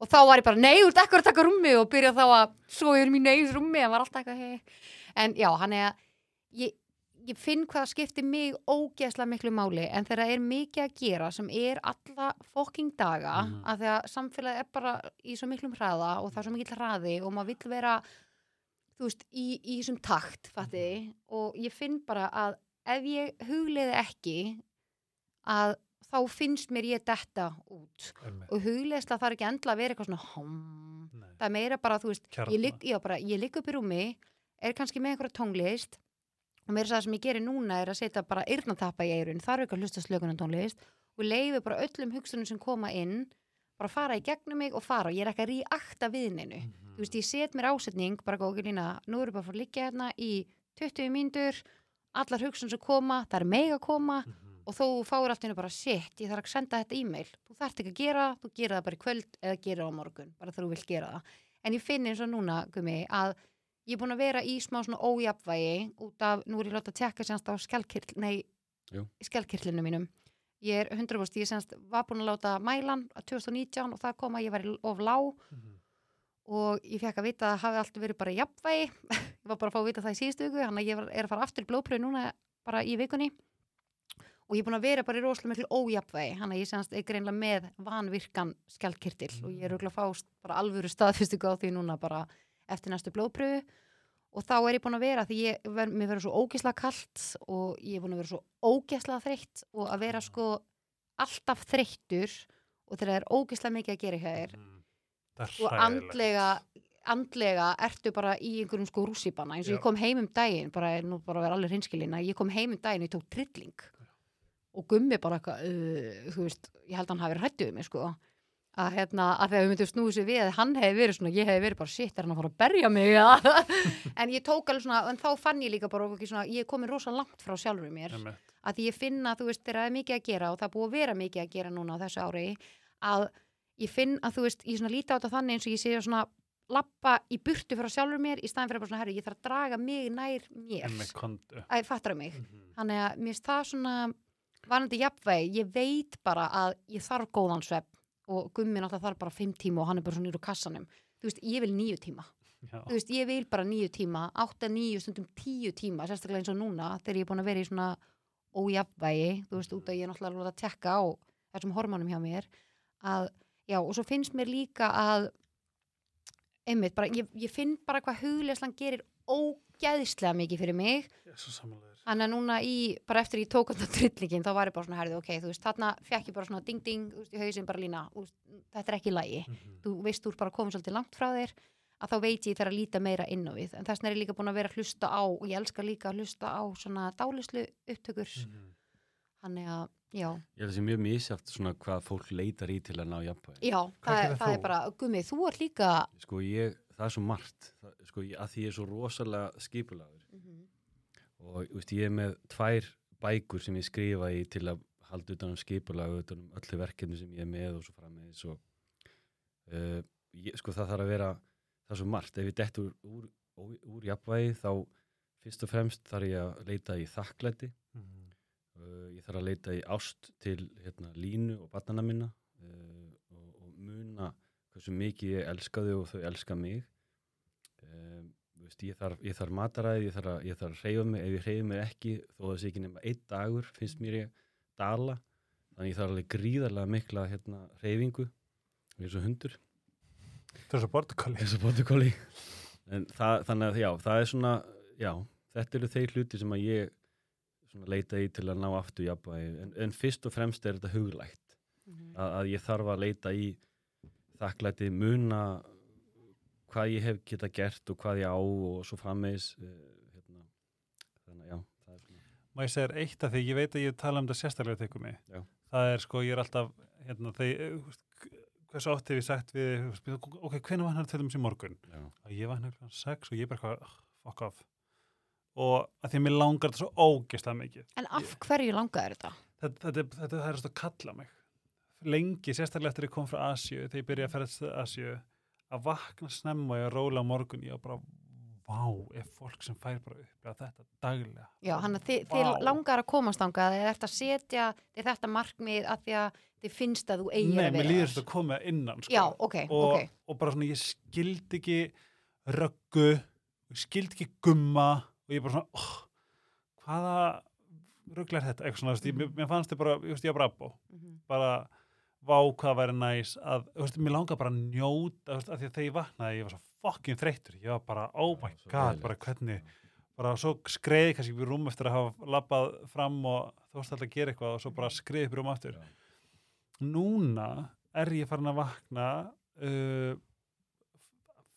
Og þá var ég bara, nei, þú ert ekkur að taka rúmi og byrja þá að svo yfir mínu eigin rúmi það var alltaf eitthvað, hei en já, hann er að ég, ég finn hvað skiptir mig ógeðslega miklu máli en þegar það er mikið að gera sem er alla fokking daga Mhm. að því að samfélagið er bara í svo miklum hraða og það er svo mikill hraði og maður vill vera þú veist, í, í þessum takt fattiði, og ég finn bara að ef ég hugliði ekki að þá finnst mér ég detta út Einmitt. og hugleðsla þarf ekki endla að vera eitthvað svona hom, það er meira bara, þú veist Kjarna. ég ligg, upp í rúmi er kannski með einhverja tónlist og meira það sem ég gerir núna er að setja bara eyrnatappa í eirun, þarf ekki að hlusta slökunan tónlist og leifi bara öllum hugsunum sem koma inn bara fara í gegnum mig og fara og ég er ekki að ríakta viðninu Mhm. þú veist, ég set mér ásetning, bara góð ekki lína nú erum bara að fara að liggja hérna í 20 mínútur, allar hugsun sem koma það er meg að koma Mhm. og þú fáir allt í hennu bara, shit, ég þarf að senda þetta e-mail þú þarft ekki að gera, þú gera það bara í kvöld eða gera það á morgun, bara þú vilt gera það en ég finn eins og núna, gumi, ég er búin að vera í smá svona ójafvægi út af, nú er ég láta að tekka semst á skjálkirlinu mínum. Ég er 100% ég semst var búin að láta mælan að 2019 og það kom að ég var of lág. Mhm. og ég fekk að vita að það hafi alltaf verið bara jafnvægi. Ég var bara að fá að vita það í síðustu viku þannig að ég er að fara aftur í blóðpröfu núna bara í vikunni. Og ég er búin að vera bara í rosalega miklu ójafnvægi þannig að ég semst er greinlega með vanvirkan skjaldkirtil og ég er auðvitað að fá bara alvöru staðfyrstingu á því núna bara eftir næstu blóðpröfu og þá er ég búin að vera því ég, ver, mér verður svo ógislega kalt og ég er búin að vera svo ógislega þreytt og að vera sko alltaf þreyttur og þegar það er ógislega mikið að gera hjá þér er og andlega andlega ertu bara í einhverjum sko rússipanna eins og Já. ég kom heim um daginn bara, nú bara að vera alveg hinskilina, ég kom heim um daginn og ég tók trilling og gummi bara eitthvað, uh, þú veist ég held að hann hafi hrættuð mig sko að hérna, að þegar við myndum snúið sér við hann hefði verið svona, ég hefði verið bara shit, er hann að fara að berja mig eða? en ég tók alveg svona, en þá fann ég líka bara svona, ég komin rosa langt frá sjálfur mér Einmitt. að ég finna, þú veist, þegar það er mikið að gera og það er búið að vera mikið að gera núna á þessu ári að ég finn að þú veist, ég svona líti á þetta þannig eins og ég sé svona lappa í burtu frá sjálfur mér í staðin fyrir bara svona, herru, ég þarf að draga mig nær mér kontu. að fattar mig Og gummi náttúrulega þarf bara fimm tíma og hann er bara svona nýr úr kassanum. Þú veist, ég vil níu tíma. Já. þú veist, ég vil bara níu tíma átta, níu, stundum tíu tíma sérstaklega eins og núna, þegar ég er búin að vera í svona ójafnvægi, þú veist, út að ég er náttúrulega alveg að tekka á þessum hormónum hjá mér að, já, og svo finnst mér líka að einmitt, bara, ég, ég finn bara hvað hugleyslan gerir ógæðislega mikið fyrir mig Er. Þannig að núna í, bara eftir ég tók þetta trillingin, þá var ég bara svona herðið, ok, þú veist, þarna fekk ég bara svona ding ding, þú veist, í hausinn bara lína, veist, þetta er ekki í lagi. Mhm. Þú veist, þú er bara komið svolítið langt frá þér, að þá veit ég þegar að líta meira inn á við. En þess vegna er ég líka búin að vera að hlusta á, og ég elska líka að hlusta á svona dálislu upptökur. Mhm. Þannig að, já, Ég held að það sé mjög misjátt svona hvað fólk leitar í til að ná jafnvægi. já, það, er, það er bara, gummi, þú ert líka, Sko ég, það er svo margt, það, sko að því ég er svo rosalega skipulagur og veist, ég er með tvær bækur sem ég skrifa í til að halda utan um skipulag utan um öllu verkefni sem ég er með og svo frammeðis og uh, ég, sko það þarf að vera það er svo margt, ef ég dett úr, úr, úr, úr jafnvægi þá fyrst og fremst þarf ég að leita í þakklæti. Mhm. uh, ég þarf að leita í ást til hérna, línu og barnana minna uh, og, og muna hversu mikið ég elska þau og þau elska mig veist, ég, þarf, þarf mataræði, ég þarf þarf að reyfa mig. Ef ég reyfa mig ekki þó að það sé ekki nema einn dagur finnst mér ég dala. Þannig ég þarf alveg gríðarlega mikla hérna, reyfingu eins og hundur. Eins og það, þannig að já, það er svona já, þetta eru þeir hluti sem að ég leita í til að ná aftur jafnvægi, en, en fyrst og fremst er þetta huglægt, Mhm. að, að ég þarf að leita í þakklæti muna hvað ég hef geta gert og hvað ég á og svo frammeðis hérna, þannig að já, Má ég segja eitt af því, ég veit að ég tala um þetta sérstaklega tekur mig. Já. Það er sko, ég er alltaf, hérna, þegar, hversu oft hef ég sagt við, ok, hvernig vaknar til dæmis í morgun? já, að ég vakna klukkan sex og ég bara "Ugh, fuck off. Og að því að mér langar þetta svo ógeðslega mikið. En af hverju langaði þetta? Þetta, þetta, þetta, er að kalla mig. Lengi, sérstaklega eftir að ég kom frá Asju, þegar ég byrjaði að ferðast til Asju, að vakna snemma og að róla á morgun, ég var bara, vá, er fólk sem fær bara upp þetta daglega. Já, hann að þið, þið langar að komast þangað eða ert að setja þið þetta markmið af því að þið finnst að þú eigir Nei, að mér líður þetta að koma innan, sko. Já, ok, og, ok. og bara svona, ég skildi ekki röggu, skildi ekki gumma og ég bara svona, oh, hvaða ruggla er þetta? Eitthvað svona, þú veist, ég, mér- fannst þið bara, ég veist, ég var bara Mhm. bara vá hvað væri næs að, þú veist, mér langar bara að njóta, þú veist, af því að þegar ég vaknaði, ég var svo fucking þreyttur, ég var bara, oh my Svo god, leiðilegt. bara hvernig, bara svo skreiði kannski upp í rúm eftir að hafa labbað fram og þú veist alltaf að gera eitthvað og svo bara skreiði upp í rúm aftur. Já. Núna er ég farin að vakna uh,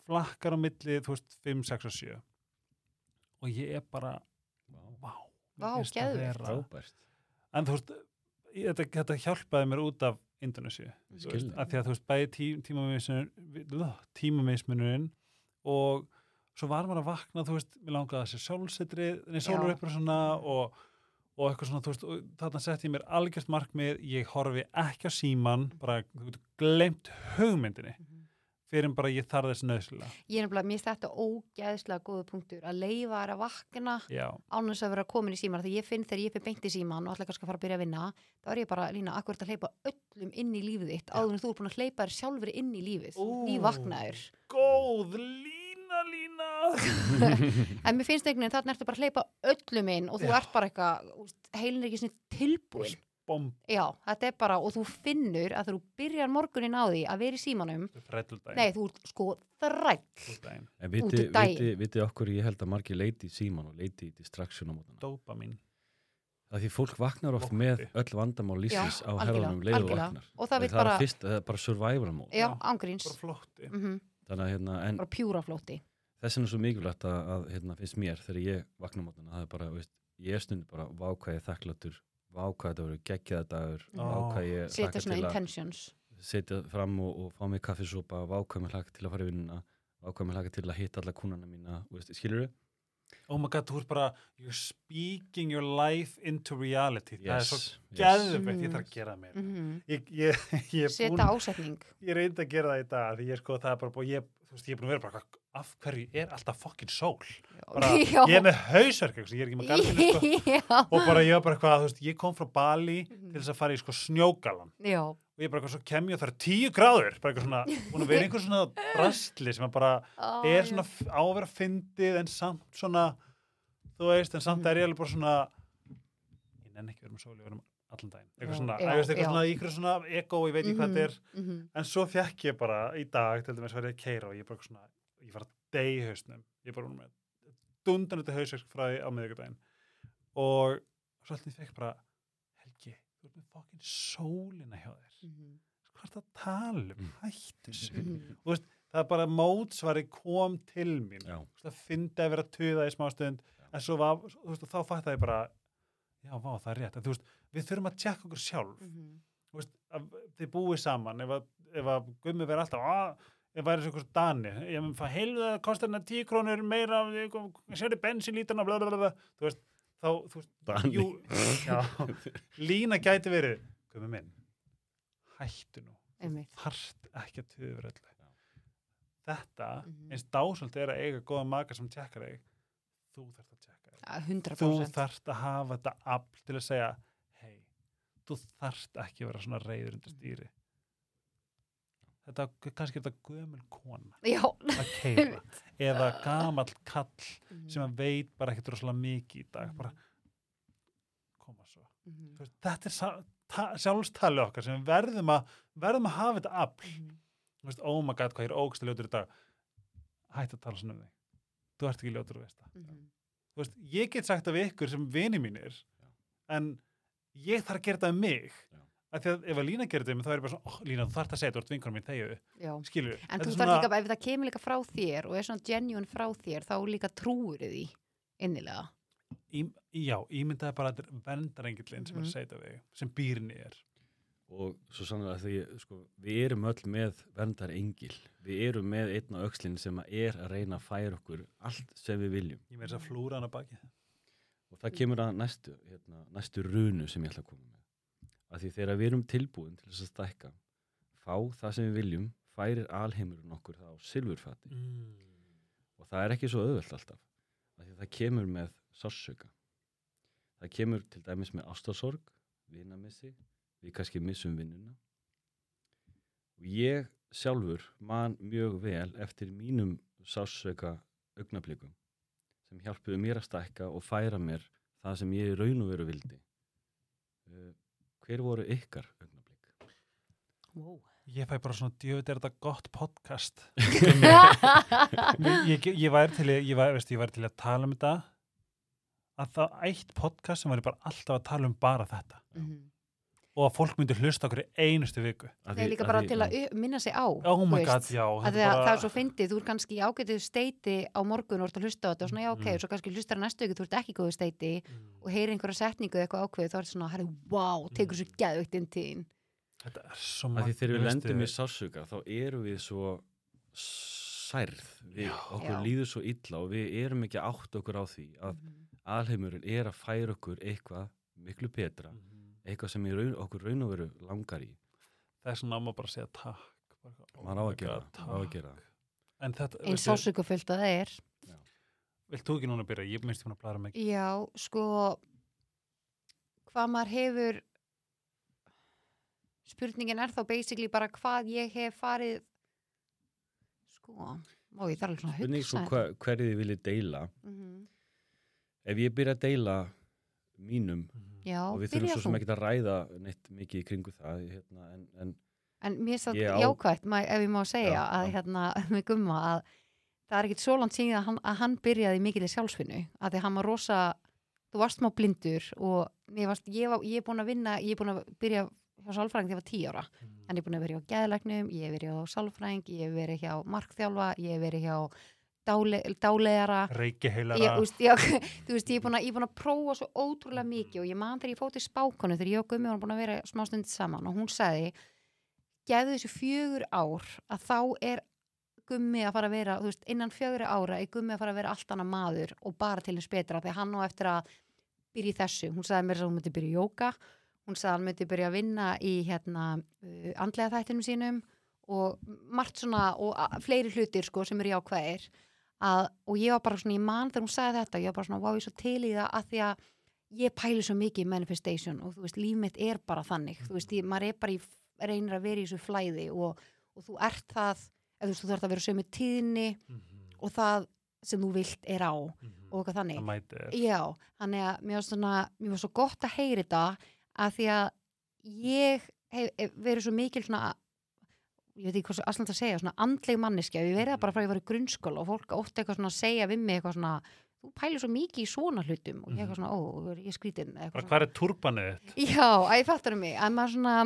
flakkar á milli, þú veist, 5, 6 og 7 og ég er bara, Vá, vá, frábært en þú veist, ég- þetta, þetta hjálpaði mér út af Indonesia að því að þú veist, bæði tí, tímamismunurinn og svo var maður að vakna, þú veist, mér langaði að sé sólsetri, nei, sólur Já. upp og svona og, og eitthvað svona, þú veist, þarna setti ég mér algjört markmið, ég horfi ekki á síman, bara, þú veist, glemt hugmyndinni. Fyrir bara ég þarf þess nöðslega. Ég er nefnilega, mér finnst þetta ógeðslega góða punktur að leifa þær að vakna Já, án þess að vera komin í síman því ég finn þegar ég fyrir beint í síman og ætla kannski að fara að byrja að vinna þá er ég bara, Lína, akkur að hleypa öllum inn í lífið þitt áður en þú er búin að hleypa þér sjálfur inn í lífið Ó. ný vaknaður góð lína, lína. en mér finnst einhvern veginn þarna ertu bara að hleypa öllum inn og þú Já. ert bara eitthvað heilin er ekki tilbúin Bom, já, þetta er bara, og þú finnur að þú byrjar morgunin á því að vera í símanum þrættuldaginn. nei, þú ert sko þræll Þrættuldaginn. En Út viti, viti, viti okkur ég held að margir leiti í síman og leiti í mótana. Dópamin. Það því fólk vaknar oft Flótti. með öll vandamál lífsins á herðunum leiðu algjörlega. vaknar. Og það það bara- er fyrst, það er bara survival mode. já, Já, ángríns Bara flótti. mm Þannig að hérna, en bara pjúra flótti þess vegna er svo mikilvægt að, að hérna, finnst mér þegar ég vakna á mótana, það er bara, veist, ég er stundum bara vákvæði þakkláttur, vákvæði þetta verður geggjaða dagur, vákvæði ég setja svona intentions setja fram og, og fá mig kaffisópa, vákvæði mig hlaka til að fara í vinnuna, vákvæði mig hlaka til að hitta alla kúnana mína, skilur við? Oh my god, þú ert bara, you're speaking your life into reality. það er svo yes. geðveikt, ég Mm. þarf að gera það mér. mm Ég, ég, ég er setja ásetning ég reyndi að gera það í dag, því ég sko, það er bara búin, ég, veist, ég er búin að vera bara, af hverju er alltaf fucking sól? Bara, Já. ég er með hausverk, ég er ekki með gardinu, sko. Og bara ég var bara eitthvað, þú veist, ég kom frá Bali Mhm. til þess að fara í sko snjógalan. já, Og ég bara eitthvað, svo kem ég og það er tíu gráður, bara eitthvað svona, búin að vera einhver svona rastli sem bara, Á, er svona f- á að vera fyndið en samt svona þú veist, en samt er ég alveg bara svona ég nenni ekki vera með sóli um allan daginn, eitthvað svona, já, ég eitthvað svona ykkur svona ego, ég veit ekki hvað Mhm, þetta er mhm. en svo fekk ég bara í dag til dæmis var ég að keira og ég bara svona ég var að deyja í hausnum. Ég bara með dundan þetta hausverk frá því á miðvikudaginn og svo alltaf fekk ég bara Helgi, þú ert með fokkin sólina hjá þér. Mhm, hvað er það að tala um, Mm. hættu sig mhm. það er bara mótsvari kom til mín. Já, veist, það fyndi að vera að tuða í smá stund. En svo var, þú veist, og þá fattaði ég bara já, vá, það er rétt, en þú veist við þurfum að tjekka okkur sjálf. Mhm. þú veist, að þið búið saman. Ef að, að gummi verið alltaf að, ef væri svo einhvers dani ég mun fá heilða, kostar hérna 10 krónur meira sérði bensinlítarna, blablabla þú veist, þá, þú veist, jú, já, lína gæti verið, komið minn, hættu nú, þarft ekki að tuða verið öllu. Þetta, Mhm. eins dásöld er að eiga góða maka sem tjekkar þig, þú þarft að tjekka þig. Ja, 100% Þú þarft að hafa þetta afl til að segja, hei, þú þarft ekki að vera svona reyður undir stýri. Þetta, kannski er þetta gömul kona. Já, að keira eða gamall kall Mhm. sem að veit bara ekkert rosalega mikið í dag bara koma svo. Mhm. Þú veist, þetta er sjálfstali okkar sem verðum að verðum að hafa þetta afl. Mhm. Þú veist, oh my god, hvað ég er ógst ljótur í dag. Hætt að tala svona um þig. Þú ert ekki ljótur að veist það. Mhm. Þú veist, ég get sagt af ykkur sem vini mínir en ég þarf að gera þetta um mig. Já. Af því að ef að Lína gerir þetta þá er ég bara svona, oh, Lína, þú þarft að segja, þú ert vinkonum mín, þegiðu, Já. skilur En þú þarf líka, ef það kemur líka frá þér og er svona genuine frá þér, þá líka trúur því innilega. í, já, ímyndaði bara að þetta er vendarengillin sem er Mhm. að segja þetta við, sem býrni er. Og svo sannlega því sko, við erum öll með verndar engil við erum með einn á öxlinn sem að er að reyna að færa okkur allt sem við viljum. Ég með þess að flúra hann að baki og það kemur að næstu, hérna, næstu runu sem ég ætla að því þegar við erum tilbúin til þess að stækka fá það sem við viljum færir alheimurinn okkur það á silfurfati. Mm. og það er ekki svo auðvelt alltaf að það kemur með sársöka það kemur til dæmis með ástasorg vinamissi, við kannski missum vinnuna. Og ég sjálfur man mjög vel eftir mínum sársöka augnablikum sem hjálpuðu mér að stækka og færa mér það sem ég raun og veru vildi. Uh, hver voru ykkar augnablík? Wow. ég fæ bara svona, djöfut er þetta gott podcast ég, ég, ég væri til, í- ég væri, veist, ég væri til að tala um þetta að það eitt podcast sem væri bara alltaf að tala um bara þetta Mhm. Og að fólk myndi hlusta okkur einustu viku Að Það er líka bara til að minna sig á. oh þú god, já Að bara- það er svo fyndið, þú er kannski í ágætið steiti á morgun og ert að hlusta á þetta og svona, já ok, Mhm. svo kannski hlustar að næstu ykkur, þú ert ekki góðu steiti Mm. og heyrir einhverja setningu eða eitthvað ákveð, þá er þetta svona, herri, wow, tekur svo geðvögt inn tíðin. þetta er svo því þegar við lendum í sársöka þá erum við svo særð við, Já. okkur Já. líður svo illa og við erum ekki átt okkur á því að alheimurinn er að færa okkur eitthvað miklu betra Mhm. Eitthvað sem raun, okkur raun og veru langar í. Svona að maður bara segja takk. Bara, oh maður á að gera, á að gera þetta, Eins sásöku fullt að það er. vilt þú ekki núna byrja, ég minnst fann að blara mig. Já, sko, hvað maður hefur, spurningin er þá basically bara hvað ég hef farið, sko, má ég þarf alveg svona að hugsa. svo hva, hverju þið viljið deila. Mhm. ef ég byrja að deila mínum. Já, og við byrja þurfum svo sem ekki að ræða neitt mikið í kringu það hérna, en, en En mér er það á- ma- ef ég má segja, Já, að já. hérna með gumma að það er ekkit svo langt síðan að hann, að hann byrjaði mikil í sjálfsvinnu, að því hann var rosa, þú varst má blindur og varst, ég, var, ég er búin að vinna, ég er búin að byrja hjá sálfræðing þegar ég var tíu ára, en ég er búin að vera hjá geðlegnum, ég hef verið hjá sálfræðing, ég hef verið hjá markþjálfa, ég hef verið hjá dále, dálegara, reiki ég, heilara úst, já, þú veist, ég er búin að, prófa svo ótrúlega mikið og ég man þegar ég fótt í spákonu þegar ég og Gummi varum búin að vera smá stund saman og hún sagði, gefðu þessu fjögur ár að þá er Gummi að fara að vera, veist, innan fjögur ára er Gummi að fara að vera allt annað maður og bara til þess betra því hann á eftir að byrja í þessu, hún sagði mér að hún myndi byrja í jóka hún sagði að hann myndi byrja að vinna í hérna uh, andlega þættinum sínum og margt svona og fleiri hlutir sko sem eru jákvæðir að, og ég var bara svona í mann þegar hún sagði þetta, ég var bara svona, wow, ég er svo til í það að því að ég pæli svo mikið í manifestation og þú veist, líf mitt er bara þannig. Þú veist, ég, maður er bara í, reynir að vera í þessu flæði og, og þú ert það eða þú veist, þú þarf að vera sömu tíðni Mhm, og það sem þú vilt er á mhm. og eitthvað þannig. Já, þannig að mér var svona mér var svo gott að heyri þetta að því að ég hef, hef verið svo mikil svona ég veit ekki hvað svo aðsland að segja, svona andleg manneskja, við verið það bara frá að ég var í grunnskóla og fólk ótti eitthvað svona að segja við mig eitthvað svona, þú pælir svo mikið í svona hlutum. Og ég eitthvað svona, ó, ég skrítin hvað er turbanið þitt? svona. Já, að ég fattar um mig, að maður svona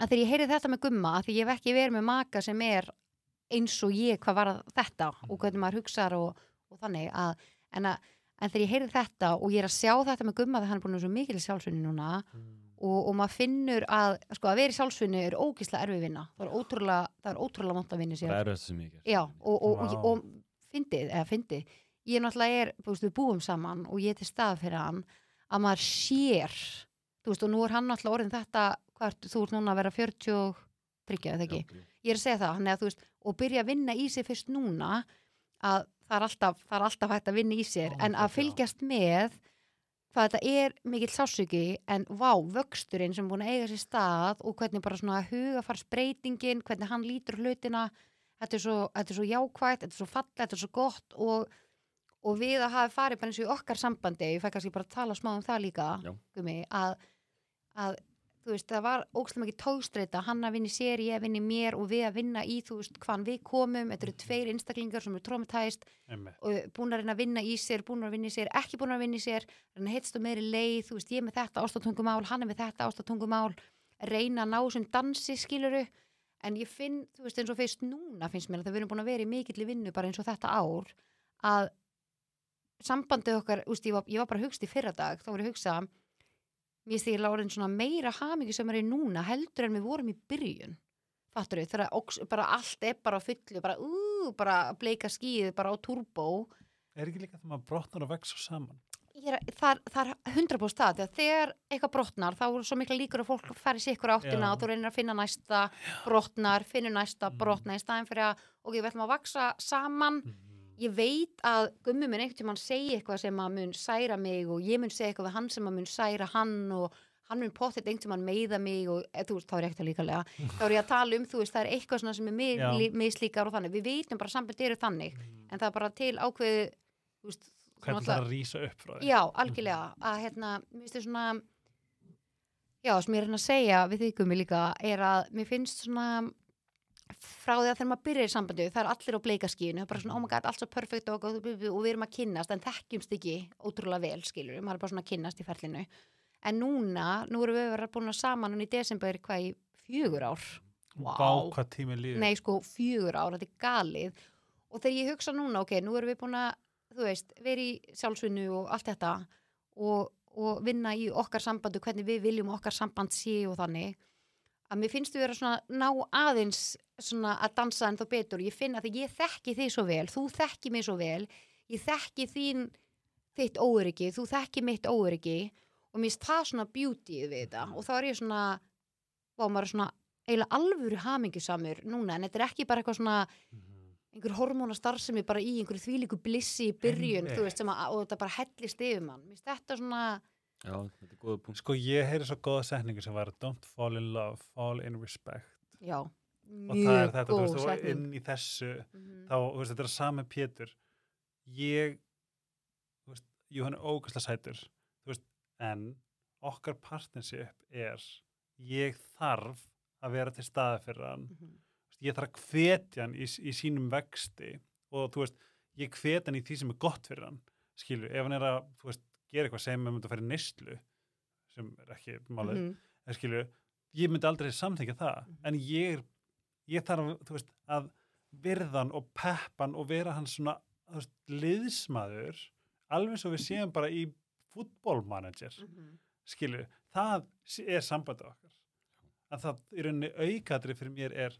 að þegar ég heyri þetta með gumma, að því ég hef ekki verið með maka sem er eins og ég hvað var þetta og hvernig maður hugsaðar og, og þannig að en, að en þegar ég heyri þetta og ég er að sjá þetta með gumma þegar hann er búin að vera svo mikil sjálfsvinni núna og, og maður finnur að sko að vera í sjálfsvinni er ógislega erfið vinna. Það er ótrúlega, það er ótrúlega vant að vinna sér það er ég ger já, og, og, og, Vá. og fyndið, eða fyndið. Ég náttúrulega er, þú veist, við búum saman og ég er til stað fyrir hann að maður sér, þú veist, og nú er hann náttúrulega orðin þetta, hvað ert, þú ert núna að vera 43, eða ekki? Já, ég er að segja það, hann er að þú veist og byrja að vinna í sig fyrst núna að það er alltaf, það er alltaf hægt að vinna í sér Já, en að fylgjast með hvað þetta er mikill sásugi en vá, vöxturinn sem búin að eiga sér stað og hvernig bara svona hugafarsbreytingin, hvernig hann lítur hlutina þetta er svo, þetta er svo jákvægt, þetta er svo fallegt, þetta er svo gott og, og við að hafa farið bara eins og í okkar sambandi, ég fæ kannski bara að tala smá um það líka, gumi, að, að þú veist, það var ógslum ekki tókstreita, hann að vinna í sér, ég að vinna í mér og við að vinna í, þú veist, hvaðan við komum. Þetta eru tveir einstaklingar sem eru einmitt. og búin að reyna að vinna í sér, búin að vinna í sér, ekki búin að vinna í sér reyna að heitst á meiri leið, þú veist, ég með þetta ástatungumál, hann er með þetta ástatungumál reyna að ná sem dansi skiluru, en ég finn þú veist, eins og fyrst núna finnst mér að það erum búin að vera í mikill vinnu bara eins og þetta ár að sambandið okkar, úst, ég, var, ég var bara hugst í fyrra dag, þá var ég að hugsa mér ég lárin svona meira hamingi sem er í núna heldur en við vorum í byrjun fattur við, þegar allt er bara fullu, bara, ú, bara bleika skýð, bara á turbo Er ekki líka þegar maður brotnar og vex svo saman? Er, það, það er 100% það þegar þegar eitthvað brotnar þá er svo mikla líkur að fólk fari sér ykkur áttina Já. og þú reynir að finna næsta brotnar, finnur næsta Mm. brotna í staðin fyrir að ok, við ætlum að vaksa saman Mhm. Ég veit að gummi minn einhvern tímann segi eitthvað sem að mun særa mig og ég mun segja eitthvað við hann sem að mun særa hann og hann mun potið einhvern tímann meiða mig og eð, þú veist, þá er ég ekkert að líkalega þá er ég að tala um, þú veist, það er eitthvað sem er mislíkar og þannig. Við veitum bara að sambandi eru þannig en það er bara til ákveði þú veist, Hvernig það að rýsa upp frá því? Já, algjörlega. Að hérna, mér finnst þið svona já, sem ég er að segja við því gummi líka, er að mér finnst svona frá því að þegar maður byrjar í sambandi það er allir á bleikaskíinu, það er bara svona, oh my god, allt svo perfekt og, og, og við erum að kynnast en þekkjumst ekki ótrúlega vel, skilur maður er bara svona að kynnast í ferlinu en núna, nú erum við verið búin að saman núna í desember hvað í fjögur ár Vá, Vá. hvað tími líður. nei sko fjögur ár, þetta er galið og þegar ég hugsa núna, ok, nú erum við búin að þú veist, vera í sjálfsvinnu og allt þetta og, og vinna í okkar sambandu, að mér finnst við vera svona ná aðeins svona að dansa en þá betur. Ég finn að því ég þekki þig svo vel þú þekki mig svo vel, ég þekki þín þitt óöryggi, þú þekki mitt óöryggi og mér finnst það svona beauty við þetta. Og þá er ég svona maður er svona eiginlega alvöru hamingjusamur núna en þetta er ekki bara eitthvað svona Mhm. einhver hormóna starfsemi bara í einhverju þvílíku blissi í byrjun þú veist sem að og þetta bara hellist yfir mann. Mér finnst þetta svona Já, þetta er góða punkt. Sko, ég heyri svo góða setningu sem var Don't fall in love, fall in respect. já, Og það er mjög þetta, þú góð veist, þú setning inn í þessu, Mhm. þá, þú veist, þetta er sami Pétur. Ég, þú veist, jú, hann er ógæslega sætur, þú veist, en okkar partnership er, ég þarf að vera til staði fyrir hann. Þú veist, Ég þarf að hvetja hann í, í sínum vexti og, þú veist, ég hvet hann í því sem er gott fyrir hann. Skilju, ef hann er að, þú veist, gera eitthvað sem er myndi að fara í neyslu, sem er ekki málið, Mhm. en skilju, ég myndi aldrei samþykja það, Mhm. en ég, ég þarf, veist, að virðan og peppan og vera hans svona, veist, liðsmaður, alveg svo við séum bara í fútbólmanager, Mhm. skilju, það er sambandi okkar. Að það í rauninni aukadri fyrir mér er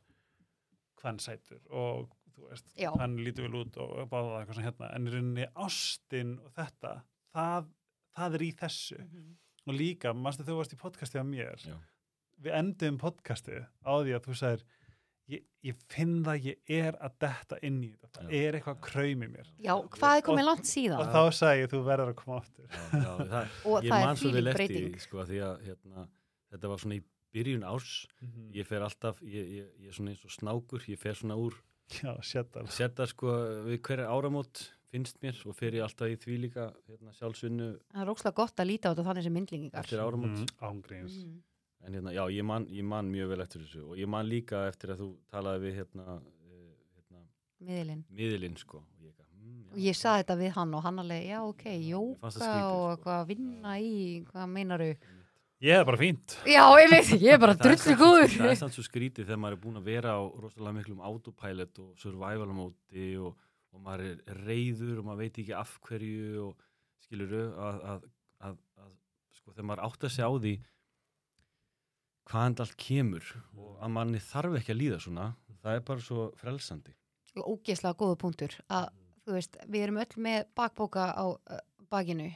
hvern sætur og veist, hann lítur vel út og báða eitthvað svona hérna, en í rauninni ástin og þetta, það, það er í þessu. Mhm. og líka, mannstu þú varst í podcasti af mér? Já. við endum podcastið á því að þú sagðir ég, ég finn það, ég er að detta inn í þetta, það Já. er eitthvað kraum í mér. Já, hvað er komið Og- langt síðan? og þá sagði ég, þú verður að koma aftur. Já, já, það, og það man er svo vel þvílík eftir breyting því, sko, að því að hérna, þetta var svona í byrjun árs. Mhm. ég fer alltaf, ég, ég, ég er svona eins og snákur ég fer svona úr, setja sko við hverja áramót finnst mér og fer ég alltaf í því líka hérna, sjálfsvinnu. Það er ókslega gott að líta á þetta þannig sem myndlingingar mm, ángríns Mhm. en hérna, já, ég man, ég man mjög vel eftir þessu og ég man líka eftir að þú talaði við hérna, eh, hérna miðlinn miðlinn sko. Og ég, mm, já, og ég saði þetta við hann og hann alveg, já ok, jóka skrítið, og sko. eitthvað vinna í, hvað meinaru ég er bara fínt. Já, ég veit, ég er bara drullu góður það er samt svo skrítið þegar maður er búin að vera á rosalega miklum autopilot og survival móti og, og maður er reyður og maður veit ekki af hverju og skiluru að, að, að, að sko þegar maður átt að segja á því hvaðan allt kemur og að manni þarf ekki að líða svona það er bara svo frelsandi. Ógeðslega góða punktur að þú veist, við erum öll með bakbóka á uh, bakinu.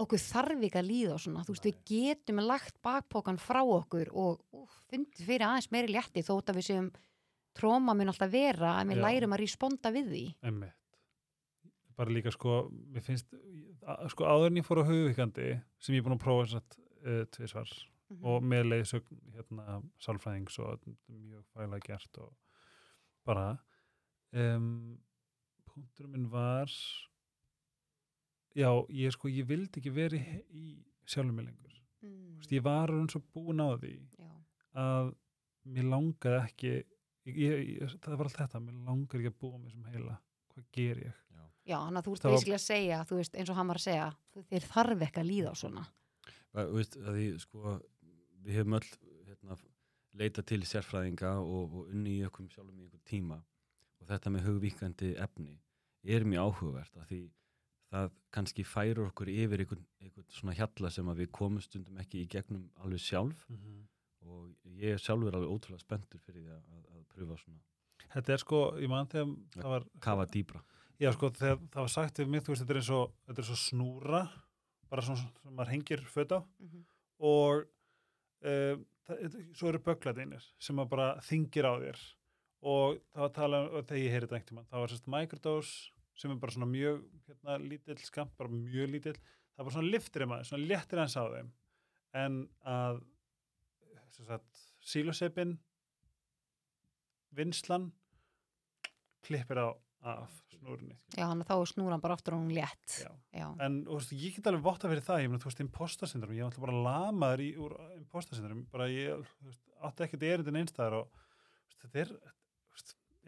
Okkur þarf ekki að líða og svona þú veist, við getum lagt bakbókan frá okkur og úf, fundið fyrir aðeins meiri létti þótt að við séum tróma mun alltaf vera að við lærum að responda við því Einmitt. Bara líka sko, mér finnst, að- sko áður en ég fór á hugvíkandi sem ég er búin að prófa satt, uh, tvisvar Mhm. og með leiðsögn hérna, sálfræðings og mjög fæla gert og bara um, punktur minn var já, ég sko, ég vildi ekki verið í sjálfum mig lengur mm. Þú veist, ég var hann svo búin á því Já. að mér langaði ekki ég, ég, það var allt þetta, mér langar ekki að búa mig sem heila, hvað ger ég? Já, hann að þú ert basically að segja, veist, eins og hann var að segja, þér þarf ekki að líða á svona. Þú veist, að því, sko, við hefum öll hérna, leita til sérfræðinga og, og unni í okkur sjálfum í einhver tíma. Og þetta með hugvíkandi efni er mjög áhugavert að því það kannski færur okkur yfir einhvern, einhvern svona hjalla sem að við komum stundum ekki í gegnum alveg sjálf og ég er sjálfur alveg ótrúlega spenntur fyrir því að, að, að pröfa svona. Þetta er sko, ég man þegar það var, kafa dýbra. Já sko, þegar það var sagt við mig, þú veist, þetta er eins og, þetta er eins og snúra, bara svona sem maður hengir föt á. Mhm. og um, það, svo eru bögladeinir sem maður bara þingir á þér. Og það var að tala um, þegar ég heyri þetta einhvern tímann, það var sérst microdose sem er bara svona mjög hérna, lítill skamp, bara mjög lítill. Það er bara svona liftir í maður, svona léttir hans á þeim en að sílosepin vinslan klippir á af snúrunni Já, hann að þá er snúran bara aftur og hún létt. Já. Já. en veist, ég get alveg votta fyrir það ég meina, þú veist, impostasyndrom, ég var alltaf bara lamaður í, úr impostasyndrom, bara ég veist, átti ekkert erindin einstæðar og veist, þetta er,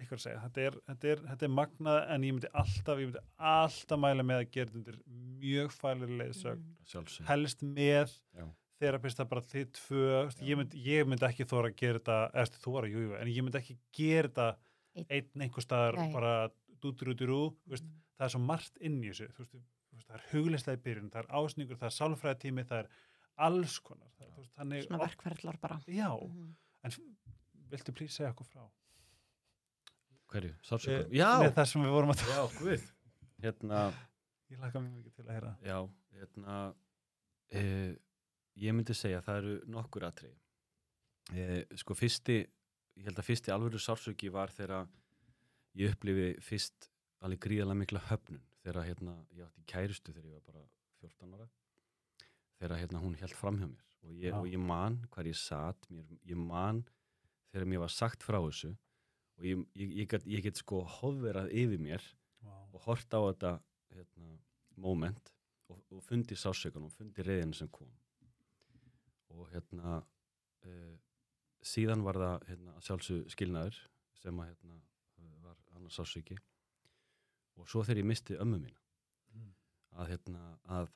ykkur að segja þetta er, þetta er, þetta er magnað en ég myndi alltaf, ég myndi alltaf mæla með að gera þetta undir mjög fælir leiðsögn Mm. sjálfsög helst með Já. Þerapista bara þið tvö ég, myndi, ég myndi ekki þóra að gera þetta eða þóra, jú, jú, en ég myndi ekki gera þetta Einn. einhver staðar Nei. bara dútur út í rú Mm. það er svo margt inn í þessu þú veist, það er hugleislega í byrjun, það er ásningur það er sálfræðitími, það er alls konar það, veist, þannig, Svona verkferðlar bara. já, Mhm. en viltu plís segja okkur frá hverju, sársökum Eh, já, með það sem við vorum að já, guð hérna ég laka mjög mikið til að heyra Já, hérna eh, ég myndi segja að það eru nokkur aðtrið eh, sko fyrsti ég held að fyrsti alvöru sársöki var þegar ég upplifi fyrst alveg gríðalega mikla höfnun þegar hérna, ég átti kærustu þegar ég var bara 14 ára þegar hérna, hún held fram hjá mér og ég, Já. og ég man hvar ég satt mér, ég man þegar mér var sagt frá þessu og ég, ég, get, get sko hofverað yfir mér wow. og hort á þetta hérna, moment og, og fundi sásökan og fundi reyðinu sem kom og hérna uh, síðan var það hérna, sjálfsög skilnaður sem að hérna, var annars sásöki og svo þegar ég misti ömmu mína Mm. að, hérna, að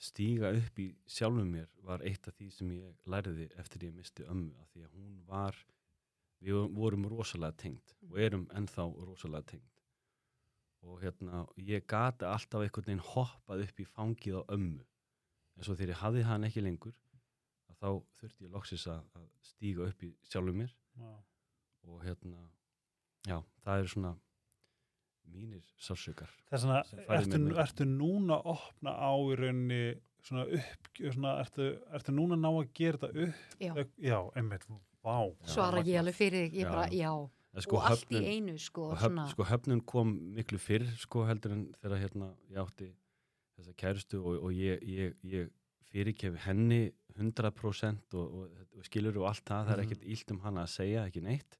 stíga upp í sjálfum mér var eitt af því sem ég lærði eftir ég misti ömmu að því að hún var við vorum rosalega tengt og erum ennþá rosalega tengt og hérna ég gata alltaf einhvern veginn hoppað upp í fangið á ömmu. En svo þegar ég hafði hann ekki lengur þá þurfti ég loksis að, að stíga upp í sjálfum mér Wow. og hérna já, það eru svona mínir sársökar Það er ertu, ertu núna að opna á í rauninni svona upp, svona, ertu, ertu núna að ná að gera þetta upp? Já. Já, einmitt, vá. Já. Svara ég alveg fyrir, þig, ég Já. bara, já. Sko, og allt höfnun- í einu, sko, og svona. sko höfnun kom miklu fyrr sko heldur en þegar hérna ég átti þessa kærustu og, og ég, ég, ég fyrirkef henni 100% og, og, og skilur og allt það, það er Mhm. ekkert illt um hana að segja, ekki neitt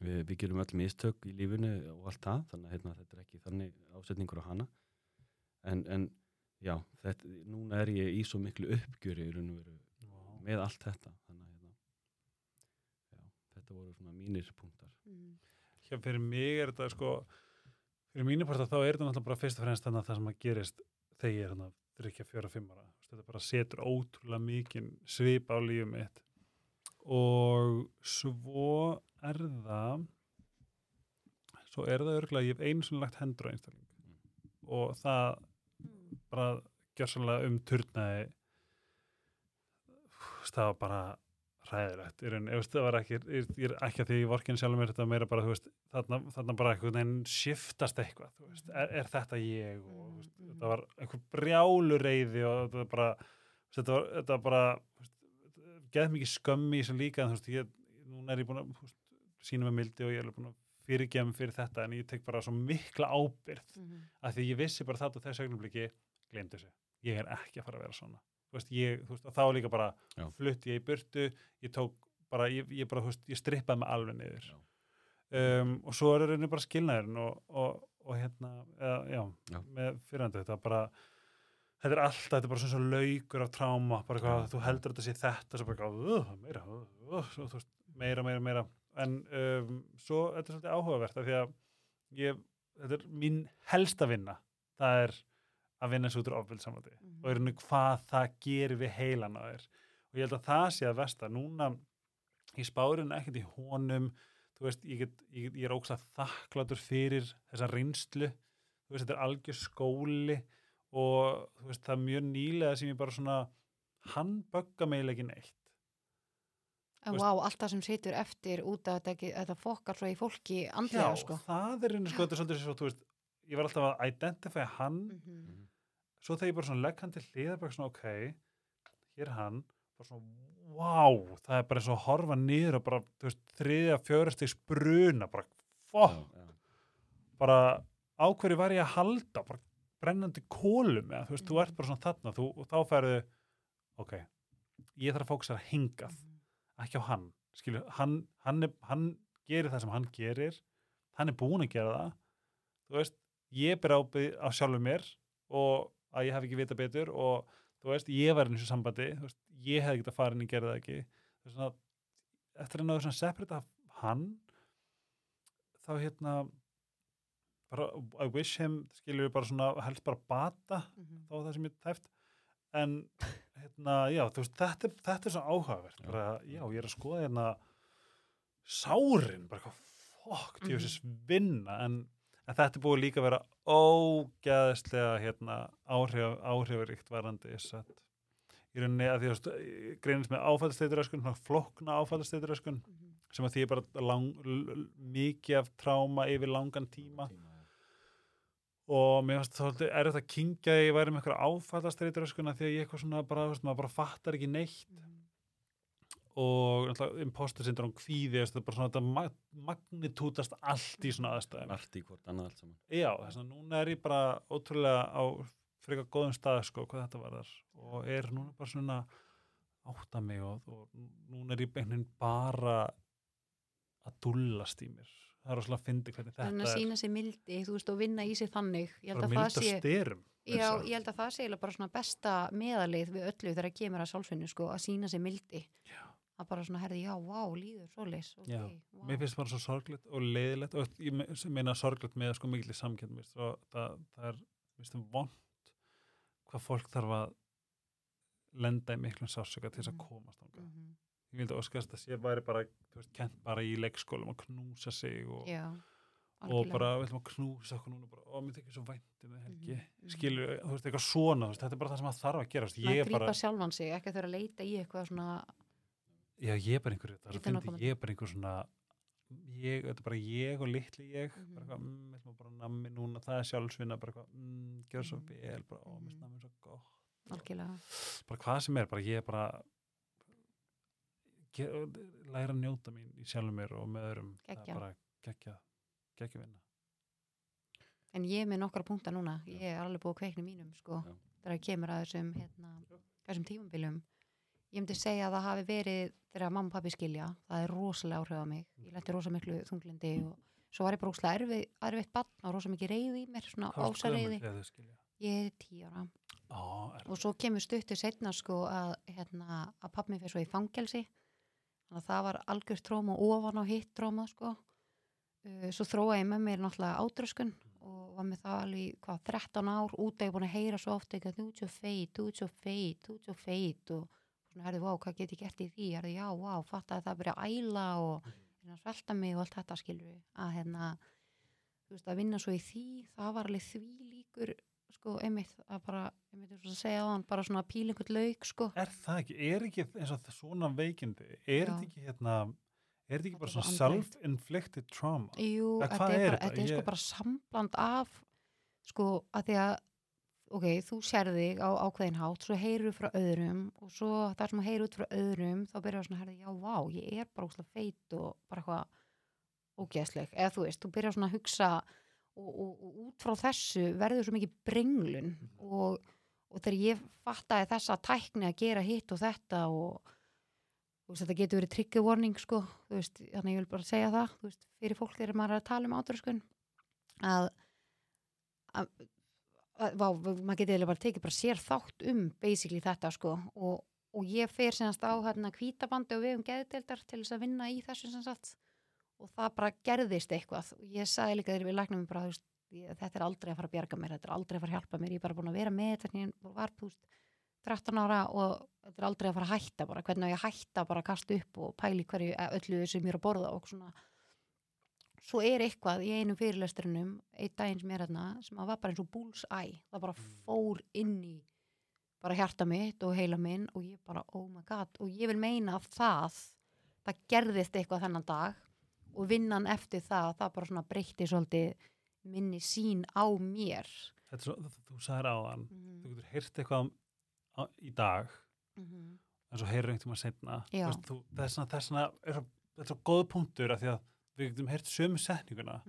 við, við gerum öll mistök í lífinu og allt það, þannig að hérna, þetta er ekki þannig ásetningur á hana en, en já, þetta, núna er ég í svo miklu uppgjöri veru Vá. með allt þetta þannig að hérna, já, þetta voru svona mínir punktar Mm. Hjá fyrir mig er þetta sko, fyrir mínu parta þá er þetta náttúrulega bara fyrst og fremst þannig að það sem að gerist þegar ég er hann að drikja fjóra fimm ára. Þú veist, Þetta bara setur ótrúlega mikinn svip á lífum mitt. Og svo er það svo er það örgulega, ég hef einu sem lagt hendur á einstakling. Og það bara gjörsanlega um turnaði það var bara í rauninni, ég veist, það var ekki ég, er ekki að því ég vorkin sjálfur mér þetta meira bara, þú veist, þarna, þarna bara einhvern veginn shiftast eitthvað, þú veist, er, er þetta ég og veist, Mhm. þetta var einhver brjálu reyði og þetta var bara þetta var, þetta var bara geð mikið skömmi í þessu líka en þú veist, ég, núna er ég búin að sína með mildi og ég er búin að fyrirgefa mig fyrir þetta en ég tek bara svo mikla ábyrð Mhm. að því ég vissi bara þetta og þessu augnumbliki gleymd þessu, ég er ekki að fara að vera svona þú veist, ég, þú veist, þá líka bara Já. flutt ég í burtu, ég tók bara, ég, ég bara, þú veist, ég strippaði mig alveg niður um, og svo er rauninni bara skilnaðurinn og, og, og hérna, eða, já, Já. með fyrirhandi, þetta bara þetta er alltaf, þetta er bara svona svo laukur af tráma, bara eitthvað, Já. þú heldur þetta sé þetta, svo bara uh, meira uh, svo, veist, meira, meira, meira en um, svo, þetta er svolítið áhugavert af því að ég, þetta er mín helsta vinna, það er að vinna svo út úr ofbildsamandi Mhm. og er henni hvað það gerir við heilan á þér. Og ég held að það sé að versta. Núna í spárinu ekkert í honum. Veist, ég, get, ég, get, ég er ógst að þakkláttur fyrir þessa reynslu. Veist, þetta er algjör skóli og veist, það er mjög nýlega sem ég bara svona hann bögga eiginlega ekki neitt. Vá, allt það sem situr eftir út að þetta, þetta fokkar svo í fólki andlega, Já, sko. það er henni sko, þetta er svolítið svo, þú veist, ég var alltaf að identify hann. Mhm. svo þegar ég bara legg hann til hliða bara svona ok, hér er hann. Bara svona, wow, það er bara eins og að horfa niður og bara, veist, þriðja fjörustig spruna, bara, fokk Já, já. bara á hverju var ég að halda, bara brennandi kólum, eða, þú veist, þú ert bara svona þarna þú, og þá færðu, ok ég þarf að fókusera hingað Mhm. ekki á hann, skilju, hann, hann, hann gerir það sem hann gerir hann er búin að gera það þú veist, ég ber ábyrð á sjálfur mér og að ég hef ekki vita betur og þú veist, ég var í þessu sambandi, veist, ég hef ekki að fara inn og gera það ekki þú veist, svona, eftir að náðu svona separate af hann þá hérna bara, I wish him skilju bara svona, helst bara bata Mhm. þá var það sem ég tæft en hérna, já, þú veist, þetta, þetta er svo áhugavert, Já. bara, já, ég er að skoða hérna sárin, bara hvað fokk, Mhm. djóðsins vinna, en, en þetta búið líka að vera ógæðslega hérna, áhrif, áhrifaríkt varandi að í rauninni að því að greinist með áfællsteituröskun, svona flokna áfællsteituröskun Mhm. sem að því er bara lang, mikið af tráma yfir langan tíma og mér finnst það er þetta að kingja að ég væri með eitthvað áfallastreituröskuna því að ég eitthvað svona bara, veist, bara fattar ekki neitt Mhm. Og imposter syndrom kvíði, þetta er bara svona þetta mag magnitútast allt í svona aðstæðum allt í hvort annað allt saman já, þess að núna er ég bara ótrúlega á frekar góðum stað sko, hvað þetta var þar og er núna bara svona átta mig og, og núna er ég beinnin bara að dullast í mér það er rosalega að fyndi hvernig Þannig þetta að er sína sér mildi, þú veist, og vinna í sig þannig. Bara að mild það og sé... styrum Já, ég held að það sé bara svona besta meðalið við öllu þegar kemur að sálfinnu sko, að sína sér mildi. Já. Að bara svona, herði, já, vá, líður svoleiðis. ok, Já, vá. mér finnst bara svo sorglegt og leiðilegt og ég meina sorglegt með sko mikil í samkjönd það, það, það er finnst vond hvað fólk þarf að lenda í miklum sásöka til þess að Mhm. komast ánga. Mhm. Ég vildi óskast að sé væri bara veist, kent bara í leikskólum að knúsa sig og, Já, og bara við ætlum að knúsa okkur núna ó, mér þykir svo væntum Mhm, mhm. skilur, þú veist, eitthvað svona veist, þetta er bara það sem það þarf að gera Maður grípa bara, sjálfan sig, ekki að þurfa að leita í eitthvað svona, já, ég er bara einhver það er Ég að koma ég er bara einhver svona ég, þetta er bara ég og litli ég Mhm. bara eitthvað, mm, við ætlum bara að nammi núna það er sjálfsvinna, bara eitthvað, mm, gjör svo Mhm. vel bara, ó, mér Mhm. nammi svo gott algjörlega. bara hvað sem er, bara ég er bara ge- læra að njóta mín í sjálfum mér og með öðrum það Geggjað. er bara geggja geggja vinna En ég er með nokkra punkta núna, ég er alveg búið í mínum, sko, Já. þegar kemur að þessum, hérna, þessum tímambilum. Ég myndi segja að það hafi verið þegar mamma og pappi skilja, það er rosalega áhrif á mig. Ég letti rosa miklu þunglindi og svo var ég bara rosalega erfið, erfitt barn og rosa mikið reyði mér, svona Hvað varstu ása gömul reyði. þegar þau skilja? Ég er tíu ára. Er, Og svo kemur stuttu setna, sko, að, hérna, að pappi mér fyrir svo í fangelsi. Þannig að það var algjört tróma ofan á hitt tróma, sko. Uh, svo þróaði ég með mér náttúrulega átröskun og var með það alveg hvað 13 ár út að ég búin að heyra svo ofta eitthvað þú ert svo feit, þú ert svo feit, þú ert svo feit og svona herði, vá, hvað get ég gert í því? Herði, já, vá, fatt að það byrja að æla og hérna, svelta mig og allt þetta skilur við að hérna, þú veist, að vinna svo í því það var alveg því líkur sko, einmitt, að bara, einmitt ég svo að segja á hann, bara svona pílingut lauk, sko. Er það ekki, er ekki eins og svona veikindi, er þetta ekki hérna, er þetta ekki bara er svona self-inflicted trauma? Jú, þetta er, er þetta er sko Ég- bara sambland af sko að því að ok, þú sér þig á ákveðin hátt svo heyrur frá öðrum og svo það sem þú heyrur út frá öðrum þá byrjar svona að herða, já, vá, ég er bara óslega feit og bara eitthvað ógeðsleg, eða þú veist, þú byrjar svona að hugsa og, og, og út frá þessu verður svo mikið brenglun og, og þegar ég fattaði þessa tækni að gera hitt og þetta og veist, þetta getur verið trigger warning sko, veist, þannig ég vil bara segja það veist, fyrir fólk þegar maður er að tala um átröskun að, að, maður getur eiginlega bara tekið bara sér þátt um basically þetta sko. Og, og ég fer semast á hérna kvítabandi og við um geðdeildar til þess að vinna í þessu sem sagt. Og það bara gerðist eitthvað. Og ég sagði líka þegar við læknum bara, þú veist, ég, þetta er aldrei að fara að bjarga mér, þetta er aldrei að fara að hjálpa mér. Ég er bara búin að vera með þetta en ég var veist, 13 ára og þetta er aldrei að fara að hætta bara, hvernig á ég að hætta bara að kasta upp og pæli hverju öllu sem ég er að borða og svona svo er eitthvað í einum fyrirlesturinnum einn daginn sem er hérna sem að var bara eins og bullseye, það bara fór inn í bara hjarta mitt og heila minn og ég bara oh my god og ég vil meina að það það gerðist eitthvað þennan dag og vinnan eftir það, það bara svona breytti svolítið minni sín á mér. Þetta er svo, þú, þú sagðir áðan, mm þú getur heyrt eitthvað á, í dag, -hmm. en svo svona, það er svona, er svo, þetta er svo góð punktur af því að við getum heyrt sömu setninguna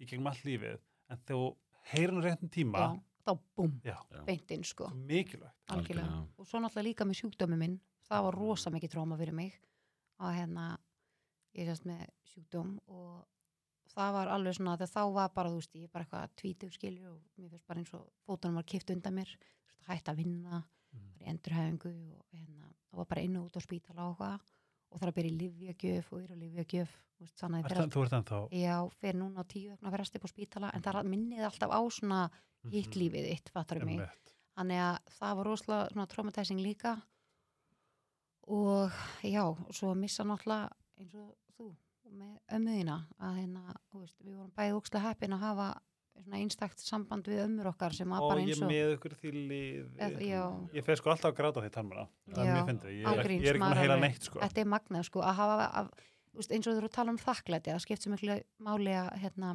í gegnum allt lífið, en þú heyrir hann réttin tíma, Já, þá Já. beintinn sko mikilvægt. algjörlega. Algjörlega. og svo náttúrulega líka með sjúkdömi minn það var rosa mikið tróma fyrir mig og hérna ég sérst með sjúkdóm og það var alveg svona að þá var bara þú veist ég bara eitthvað tvítug skilju og mér finnst bara eins og fótunum var kipt undan mér hætt að vinna, Mhm. var í endurhæfingu og hérna, það var bara inn og út á spítala og hvað og er að byrja í livjagjöf og er á livjagjöf þú ert ennþá, Já, fyrir núna á tíu vegna fresti på spítala en það minnið alltaf á svona hitt lífið þitt, fattar mig Mhm. Einmitt. þannig að það var rosalega traumatizing líka og já, svo að missa náttúrulega eins og þú með ömmuðina að hérna, veist, við vorum bæði ókslega heppin að hafa svona einstakt samband við ömmur okkar sem Og bara ég eins er og með ykkur því já, Ég fer sko alltaf að gráta því. Það er Já. Ég, ágríns, ég er ekki með að heila neitt sko. þetta er magnað sko að hafa að, eins og þú eru að tala um þakklæti það skipt sem miklu máli að hérna,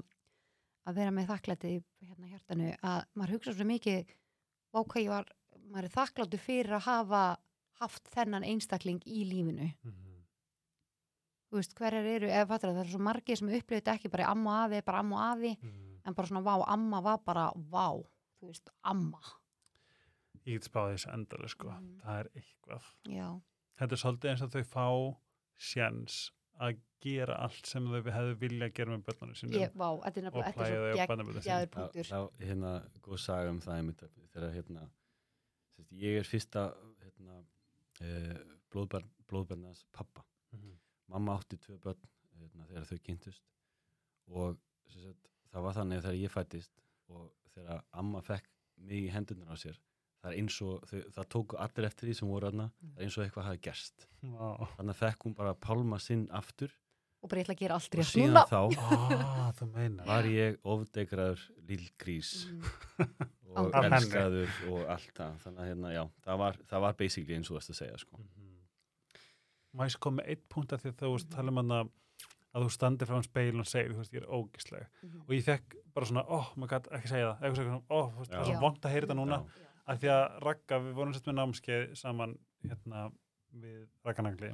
að vera með þakklæti í hérna, hjartanu að maður hugsa svo mikið ég var, maður er þakklætu fyrir að hafa haft þennan einstakling í lífinu Mhm. þú veist, hverjar eru, ef fattur það er svo margir sem upplifið þetta ekki bara amma og afi, bara amma og afi Mhm. En bara svona vá, amma var bara vá, þú veist, amma Ég get spáði þessu endalega sko. Mhm. Það er eitthvað. já, Þetta er svolítið eins og þau fá sjens að gera allt sem þau hefðu vilja að gera með börnunum sínum. ég, vá, Og plæja þau á svo barnabörnin sín. geggjaður Það, punktur það, hérna, góð saga um það einmitt, þegar hérna, sérst, ég er fyrsta hérna, eh, blóðbarn, blóðbarnas pappa. Mhm. Mamma átti tvö börn hérna, þegar þau kynntust og sérst, það var þannig að þegar ég fættist og þegar amma fekk mig í hendunar á sér, það er eins og þau, það tóku allir eftir því sem voru þarna, það er eins og eitthvað hafi gerst. Vá. Þannig að fekk hún bara pálma sinn aftur og bara ég ætla að gera allt og rétt síðan núna þá Ah, var ég ofdegraður lill grís Mm. og henni. elskaður og allt það þannig að hérna, já, það var, það var basically eins og veist að segja sko. Má ég sko með eitt punkt að því að þú tala um hana að þú standir frá hann speil og segir, þú veist, ég er ógisleg. Mhm. Og ég fekk bara svona, oh, maður gæti ekki segja það, eitthvað svona, veist, það er Já. svo vont að heyra þetta núna. Já. Af því að Ragga, við vorum sett með námskeið saman hérna við Ragganagli.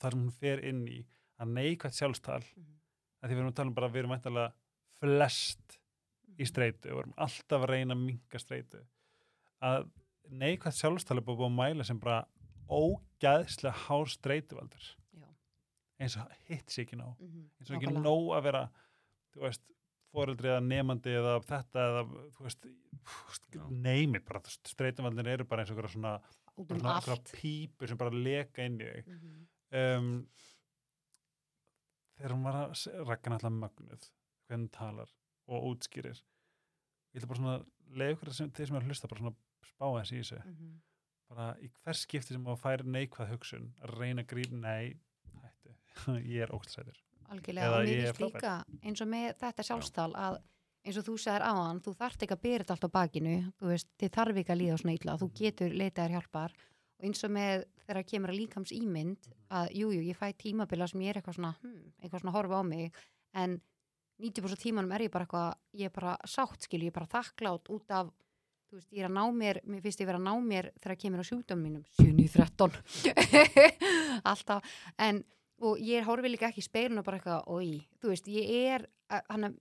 Þar sem hún fer inn í að neikvægt sjálfstal, Mhm. að því við erum að tala um bara að við erum mæntalega flest í streitu, við erum alltaf að reyna að minka streitu. Að neikvægt sjálfstal er búið að mæla sem bara ógæðslega hár streituvaldur. Eins og hitt sér ekki nóg. Mhm. Eins og ekki nóg að vera, þú veist, foreldri eða nefandi eða þetta eða, þú veist, Já. neymit bara, streitumvaldin eru bara eins og svona, um svona allt pípur sem bara leka inn í þig. Mhm. Um, þegar hún var að Raggan alltaf mögnuð, hvernig talar og útskýrir. Ég ætla bara svona, leið ykkur sem, þeir sem er að hlusta, bara svona spá þess í þessu. Mhm. Bara í hvers skipti sem að færi neikvað hugsun, að reyna að grípa, nei, ég er ógstræður. algjörlega og mér finnst líka eins og með þetta sjálfstal að eins og þú sagðir áðan, þú þarft ekki að byrja þetta allt á bakinu, veist, þið þarf ekki að líða á svona illa, þú getur leitaðar hjálpar. Og eins og með þegar kemur að líkams ímynd að jújú, jú, ég fæ tímabila sem ég er eitthvað svona, hmm, eitthvað svona að horfa á mig en 90% tímanum er ég bara eitthvað, ég er bara sátt skilju, ég er bara þakklátt út af þú veist, ég er að ná mér, mér finnst ég vera að ná mér þegar kemur á sjúkdómum mínum. 7-13 alltaf, en og ég horfi líka ekki í speilinu bara eitthvað oi, þú veist, ég er hann að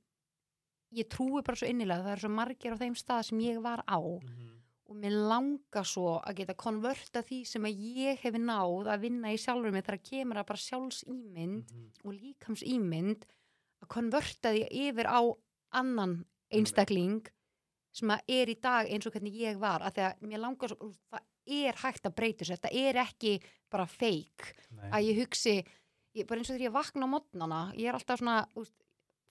ég trúi bara svo innilega það er svo margir á þeim stað sem ég var á. Og mér langar svo að geta konverta því sem að ég hef náð að vinna í sjálfur mig þegar kemur að bara sjálfsýmynd og líkamsýmynd að konverta því yfir á annan einstakling sem að er í dag eins og hvernig ég var. Að því að mér langar svo, það er hægt að breyta sér, þetta er ekki bara feik að ég hugsi ég, bara eins og þegar ég vakna á modnana ég er alltaf svona, úst,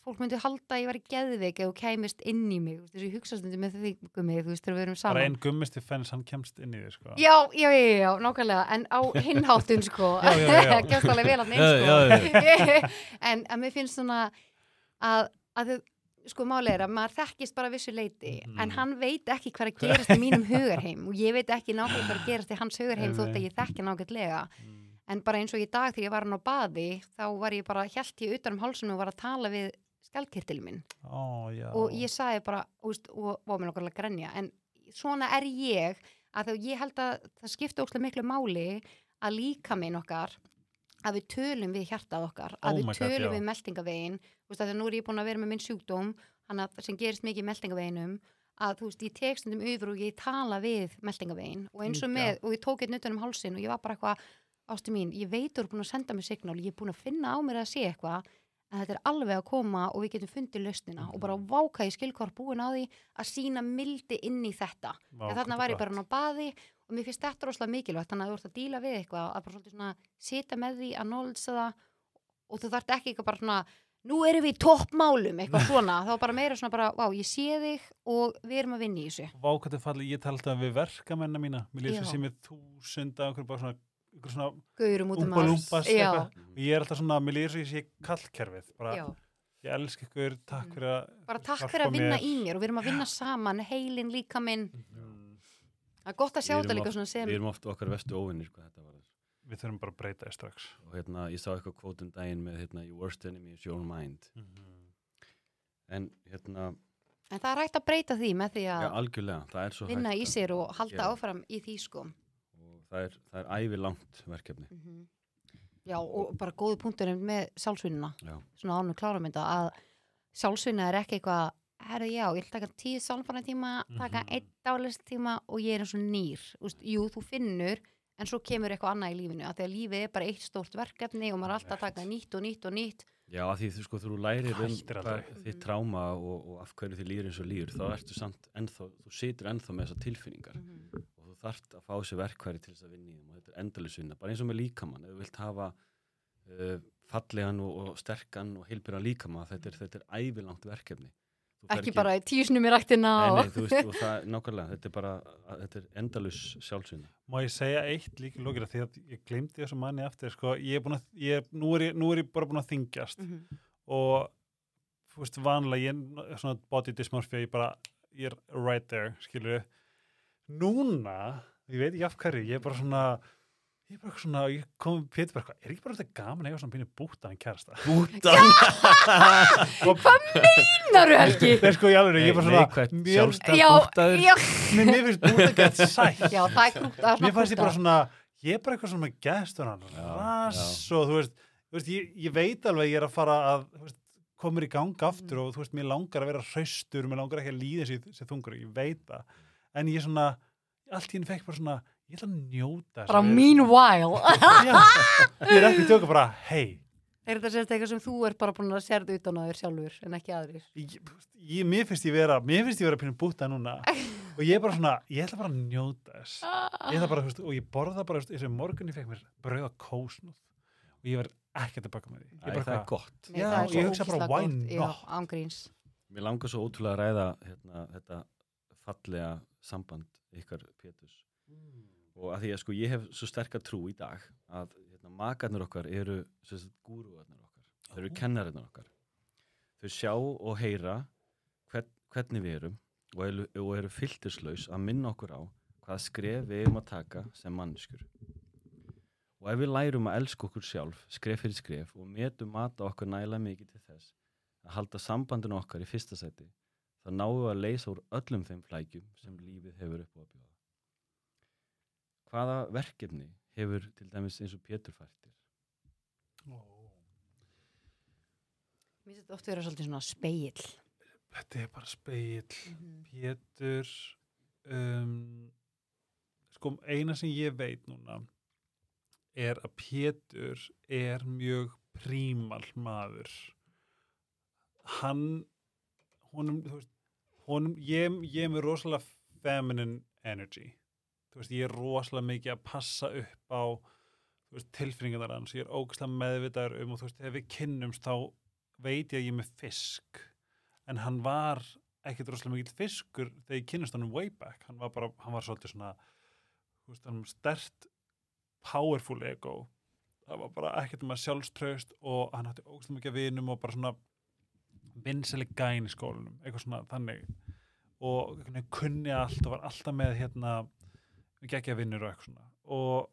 fólk myndi halda að ég var í geðveik eða kæmist inn í mig þess að ég hugsa stundum með því gummi þú veist þegar við erum saman. bara einn gummisti fenns hann kemst inn í því sko. já, já, já, já, nákvæmlega en á hinháttun sko. Kemst alveg vel já, neins sko en mér finnst svona að, að þau sko máli er að maður þekkist bara vissu leiti Mhm. en hann veit ekki hvað að gerast í mínum hugarheim og ég veit ekki nákvæmlega hvað að gerast í hans hugarheim þótt að ég þekki nákvæmlega Mm. En bara eins og í dag þegar ég var hann á baði þá var ég bara, held ég utan um hálsinu og var að tala við skjaldkirtil minn já. og ég sagði bara, úst, og var mér okkarlega grenja en svona er ég að þá ég held að það skipta óslega miklu máli að líka minn okkar að við tölum við hjartað okkar Oh að my við God, tölum já. við veist að nú er ég búin að vera með minn sjúkdóm sem gerist mikið í meltingaveginum að þú veist, ég tek stundum yfir og ég tala við meltingavegin og eins og með og ég tók eitt nutan um hálsin og ég var bara eitthvað ástu mín, ég veit þú eru búin að senda mér signál ég er búin að finna á mér að sé eitthvað en þetta er alveg að koma og við getum fundið lausnina og bara Mhm. váka í skilkvar búin á því að sína mildi inn í þetta. En þarna gott. bara hann á baði og mér finnst þetta rosalega mikilvægt þannig að þú ert að díla við eitthvað að bara svona sita með því að nólsa það og þú þarft ekki eitthvað bara svona nú erum við í toppmálum eitthvað svona. Þá bara meira svona bara, vá, ég sé þig og við erum að vinna í þessu. Vá, hvað þetta falli, ég tala alltaf við verkamenna mína. Mér Já. bara svona, okkur svona gaurum út um umba allt. lúmpas já, eitthvað og ég er alltaf svona, mér lýsir sem ég sé kallkerfið bara, já. ég elska ykkur, takk Mm. fyrir að bara takk fyrir að vinna mér. í mér og við erum að vinna saman, heilin líka minn Mm. það er gott að sjá þetta líka svona sem Við erum oft okkar vestu óvinnir var við þurfum bara að breyta þér strax og hérna, ég sá eitthvað kvótum daginn með hérna, your worst enemy is your mind en hérna, en það er hægt að breyta því með því já, að algjörlega það er svo vinna í sér og halda áfram í því sko það er, það er ævi langt verkefni Mhm. Já, og bara góðu punktur með sjálfsvinnuna, Já. svona ánum kláramynda að sjálfsvinna er ekki eitthvað herru já, ég vil taka tíu sálfana tíma taka Mhm. einn dálist tíma og ég er eins og nýr, Úst, jú, þú finnur en svo kemur eitthvað annað í lífinu að því að lífið er bara eitt stórt verkefni og maður er alltaf að taka nýtt og nýtt og nýtt Já, að því þú sko, þú lærir um þitt tráma og, og af hverju þið líður eins og líður, þá ertu samt ennþá, þú situr ennþá með þessar tilfinningar Mhm. og þú þarft að fá sér verkværi til þess að vinna í þeim og þetta er endalusvinna, bara eins og með líkamann ef þú vilt hafa uh, fallegan og, og sterkan og heilbjörn líkamann, þetta er, þetta er ævilangt verkefni ferð ekki bara tíu snum í rættina Nei, og... nei, veist, og það, nákvæmlega, þetta er bara, þetta er endalus sjálfsvinna. Má ég segja eitt líka í lókir því að ég glemdi þessu manni eftir sko, ég er að, ég, nú, er ég, nú er ég bara búin að þingjast Mhm. og þú veist vanlega ég, svona body dysmorphia ég bara, ég er right there skilur núna, ég veit ekki af hverju ég er bara svona ég er bara svona, ég kom Pétur bara er ekki bara þetta gaman að eiga svona pínu bútaðan kærasta? Bútan! Naru Helgi? Það er sko í alveg, ég er bara svona Neikvætt mér, sjálfstæð Já, bútaður. mér, finnst bútaðan gett sætt. Já, það er er mér fannst ég bara svona ég er bara eitthvað svona gæstunan Já, rass og þú veist, þú veist ég, ég veit alveg að ég er að fara að veist, komur í gang aftur Mm. og þú veist, mér langar að vera hraustur mér langar ekki að líða sér þungur ég veit það, en ég svona allt í henni fekk bara svona, ég ætla að njóta þess bara að meanwhile. Já, ég er ekki að tjóka bara, hei er þetta sérst eitthvað sem þú er bara búin að sérðu utan á þér sjálfur en ekki aðrir? Ég, ég, mér finnst ég vera mér finnst ég vera pínu búta núna. Og ég er bara svona, ég ætla bara að njóta þess. Ég ætla bara, þú veist, og ég borða bara þú veist, eins og í morgun ég fekk mér brauða kósnúð. Og ég verð ekkert að baka með því. Ég Æ, bara það er gott. Já, það er ég hugsa bara, why gott. Já, not? ángríns Mér langar svo ótrúlega að ræða hérna, þetta fallega samband ykkar Péturs. Og að því að sko ég hef svo sterkar trú í dag að hérna, makarnir okkar eru gúruarnir okkar, þeir eru kennarinnar okkar. Þau sjá og heyra hvern hvernig við erum og eru, og eru filterslaus að minna okkur á hvaða skref við erum að taka sem mannskur. Og ef við lærum að elska okkur sjálf, skref fyrir skref og metum mata okkar næla mikið til þess að halda sambandinu okkar í fyrsta seti, náum við að leysa úr öllum þeim flækjum sem lífið hefur upp á að bjóða. Hvaða verkefni hefur til dæmis eins og Pétur færtir? Mér finnst þetta oft vera svolítið svona speil. Þetta er bara speil. Pétur um, sko eina sem ég veit núna er að Pétur er mjög prímal maður hann honum, þú veist, honum ég, ég er með rosalega feminine energy. Veist, ég er rosalega mikið að passa upp á tilfinningarnar hans, ég er ógæslega meðvitaður um og þú veist, þegar við kynnumst þá veit ég að ég er með fisk. En hann var ekkert rosalega mikill fiskur þegar ég kynnist hann um way back. Hann var bara, hann var svolítið svona þú veist, hann var stert powerful ego. Það var bara ekkert um að sjálfströst og hann hætti ógæslega mikið vinum og bara svona vinseli gæn í skólanum eitthvað svona þannig. Og kunni allt og var alltaf með hérna geggja vinnur og eitthvað svona. Og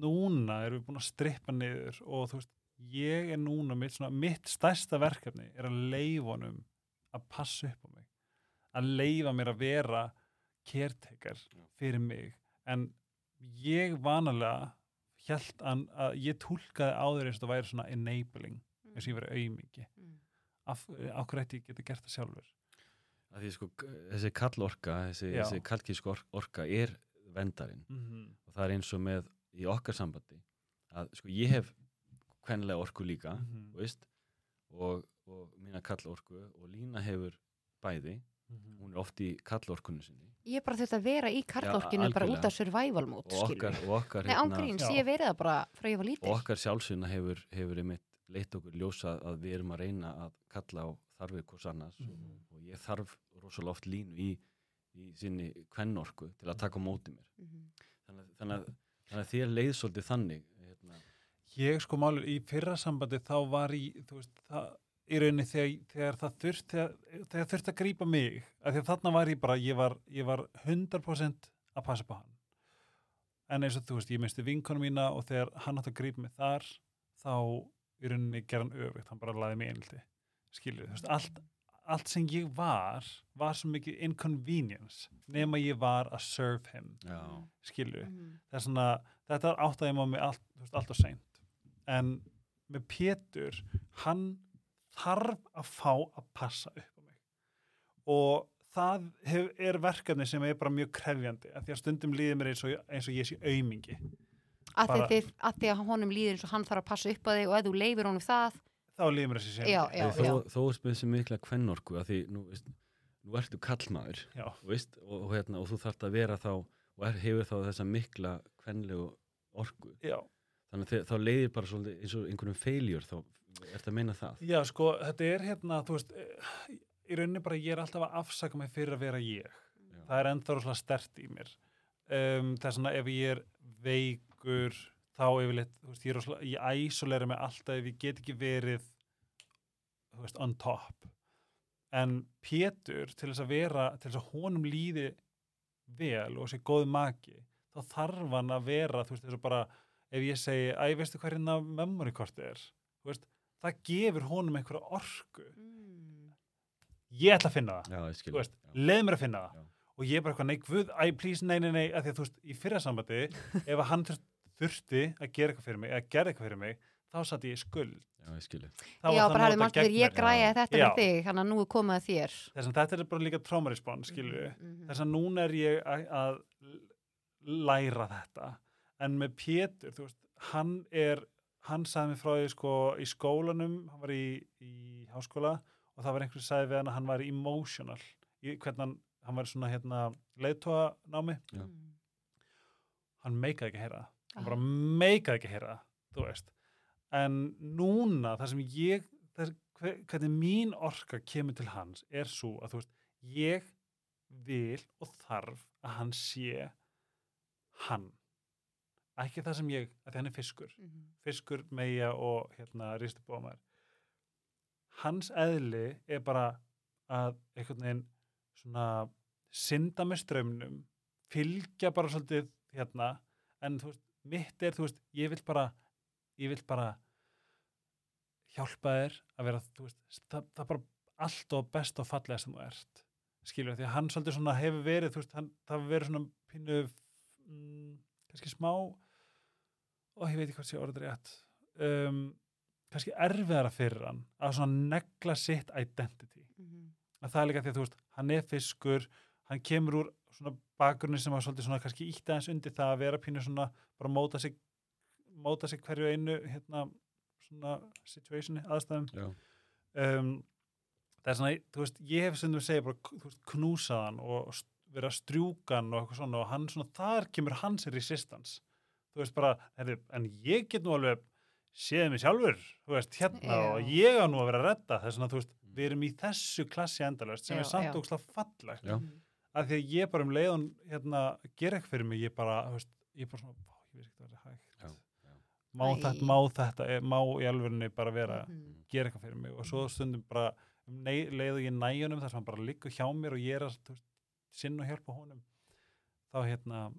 núna erum við búin að strippa niður og þú veist, ég er núna mitt, svona, mitt stærsta verkefni er að leifa honum að passa upp á mig. Að leifa mér að vera caretaker fyrir mig. En ég vanalega held að, ég tólkaði áður eins og það væri svona enabling eins og ég verið auðmingi Mm. Hverju ætti ég geti gert það sjálfur því sko, þessi kallorka, þessi, þessi kallkísk orka er vendarinn mm -hmm. og það er eins og með í okkar sambandi að sko ég hef kvenlega orku líka þú veist, og, og mína kallorku og Lína hefur bæði Mhm. hún er oft í kallorkunni sinni Ég er bara þurft að vera í karlorkinu bara algjörlega. út af survival mode, og okkar, og okkar, Nei, ángríns, Já. ég hef verið það bara frá ég var og okkar sjálfsynna hefur, hefur einmitt leitt okkur ljósa að við erum að reyna að kalla á þarfið hvers annars Mhm. og ég þarf rosalega oft línu í, í sinni kvennorku til að taka á móti mér Mhm. þannig, að- þannig, að, þannig að þér leið svolítið þannig hérna, Ég sko málur í fyrra sambandi þá var í, þú veist, það í rauninni þegar, þegar það þurft þegar, þegar þurft að grípa mig af því að þarna var ég bara, ég var, ég var 100% að passa på hann en eins og þú veist, ég misti vinkonu mína og þegar hann átt að grípa mig þar þá í rauninni gera hann öfugt hann bara laði mig einhaldi, skilur þú veist, allt, allt sem ég var var svo mikið inconvenience nema ég var að serve him já, skilur Mhm. það er svona, þetta áttaði maður með allt, þú veist, allt og seint. En með Pétur hann þarf að fá að passa upp á mig. Og það hef, er verkefni sem er bara mjög krefjandi af því að stundum líður mér eins og, eins og ég sé aumingi Að bara- að þið- að því að honum líður eins og hann þarf að passa upp á þig og ef þú leifir honum það, þá mér þessi sem já, já, þó, er með þessi mikla kvennorku að því nú, veist, nú ertu kallmaður veist, og, og, hérna, og þú þarft að vera þá og er, hefur þá þessa mikla kvenlegu orku. Já. þannig að þá leiðir bara svolítið eins og einhvernum feiljur þá ertu að meina það. Já, sko, þetta er hérna þú veist, eh, í rauninni bara ég er alltaf að afsaka mig fyrir að vera ég. Já. það er enda rosalega stert í mér. Um, það er svona ef ég er veikur þá yfirleitt, þú veist, ég er rosalega ég æsolera mig alltaf ef ég get ekki verið þú veist, on top en Pétur til þess að vera, til þess að honum líði vel og sé góð maki þá þarf hann að vera þú veist, þess að bara, ef ég segi æ, veistu hvað hérna memory kortið er þú veist, það gefur honum einhverja orku Mm. ég ætla að finna það Já, þú veist, já. leið mér að finna það Já. og ég er bara eitthvað, nei, guð, æ, please, nei, nei, nei að því að þú veist, í fyrra sambandi ef að hann þurft- þurfti að gera eitthvað fyrir mig eða gera eitthvað fyrir mig, þá satt ég í skuld Já, ég skilji. Þá var Já, bara hefði mann fyrir ég græði þetta Já. með þig, þannig að nú er að þér. þess að þetta er bara líka trauma response, skilur við Mhm. þess að núna er ég að, að læra þetta en með Pétur, þú veist, hann er hann sagði mér frá því sko í skólanum, hann var í, í háskóla og það var einhver sem sagði við hann að hann var emotional, í, hvernig hann hann var svona hérna leiðtóa námi, Já. Mm. hann meikaði ekki að heyra það. Hann Ah. bara meikaði ekki að heyra þú veist en núna það sem ég það, hver- hvernig mín orka kemur til hans er svo að þú veist ég vil og þarf að hann sé hann ekki það sem ég, að hann er fiskur Mhm. fiskur, meia og hérna ristubómar hans eðli er bara að einhvern veginn svona synda með strömmnum fylgja bara svolítið hérna en þú veist, mitt er, þú veist, ég vil bara ég vil bara hjálpa þér að vera, veist það, það er bara allt og best og fallega sem þú ert skilur, því að hann svolítið svona hefur verið, þú veist, hann, það hefur verið svona pínu mm, kannski smá og ég veit ekki hvað sé orðið rétt um, kannski erfiðara fyrir hann að svona negla sitt identity Mhm. að það er líka því að þú veist, hann er fiskur hann kemur úr svona bakgrunni sem var svolítið svona kannski ítt aðeins undir það að vera pínu svona, bara móta sig móta sig hverju einu hérna svona situationi, aðstæðum um, það er svona, þú veist, ég hef sem þú segja bara, þú veist, knúsað hann og st- verið að strjúka hann og eitthvað svona og hann svona, þar kemur hans resistance þú veist bara, herri, en ég get nú alveg séð mig sjálfur, þú veist, hérna Já. og ég á nú að vera að redda, það er svona, þú veist við erum í þessu klassi endalöst sem Já, er samt já. ógslag fallegt. Að því að ég bara um leiðun hérna, gera eitthvað fyrir mig, ég bara, veist, ég bara svona, "Vá, ég veist ekki hvað það er hægt Já, já. má, Æ. þetta, má þetta, eh, má í alvörinni bara vera Mhm. gera eitthvað fyrir mig og svo stundum bara um nei, leið og ég næjunum þar sem hann bara liggur hjá mér og ég er að sinna og hjálpa honum þá hérna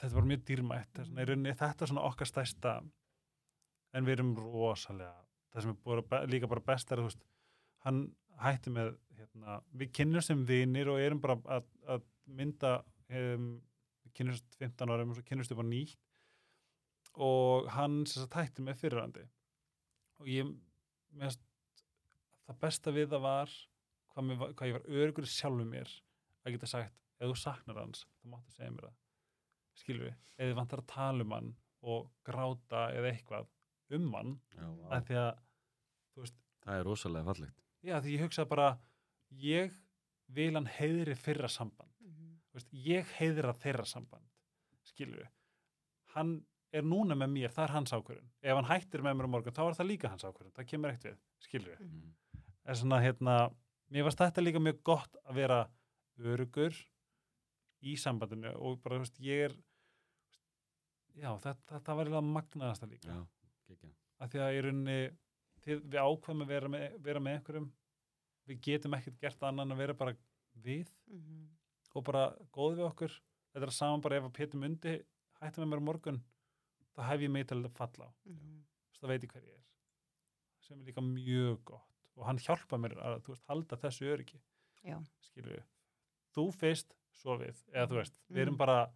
þetta var mjög dýrmætt í rauninni þetta er svona okkar stæsta en við erum rosalega það sem er búið að be- líka bara best er að hann hætti með hérna, við kynnum sem vinir og erum bara að, að mynda um, kynnumst 15 árum og kynnumst upp á nýtt. Og hann sagt hætti með fyrirrandi og ég mér það besta við það var hvað, mér, hvað ég var örugur sjálfur mér að geta sagt, ef þú saknar hans þá máttu segja mér það. Við, ef þið vantar að tala um hann og gráta eða eitthvað um hann, að því að veist, það er rosalega fallegt já því ég hugsaði bara ég vil hann heiðri fyrra samband. Mhm. Þú veist, ég heiðra þeirra samband skilur við hann er núna með mér, það er hans ákvörðun. Ef hann hættir með mér á morgun, þá er það líka hans ákvörðun það kemur ekkert við, skilur við Mhm. er svona hérna, mér varst þetta líka mjög gott að vera örugur í sambandinu og bara, þú veist, ég er já, þetta, það var eiginlega magnaðasta líka. Já, gekkja af því að í rauninni þið, við ákveðum að vera með, vera með einhverjum við getum ekkert gert annað en að vera bara við Mhm. og bara góð við okkur. Þetta er saman bara ef að Pétur Mundi hætti með mér morgun þá hef ég mig til að falla á. Mhm. Þess, það veit ég hver ég er sem er líka mjög gott. Og hann hjálpa mér að þú veist, halda þessu öryggi. Við þú fyrst, svo við. Eða þú veist, við erum Mhm. bara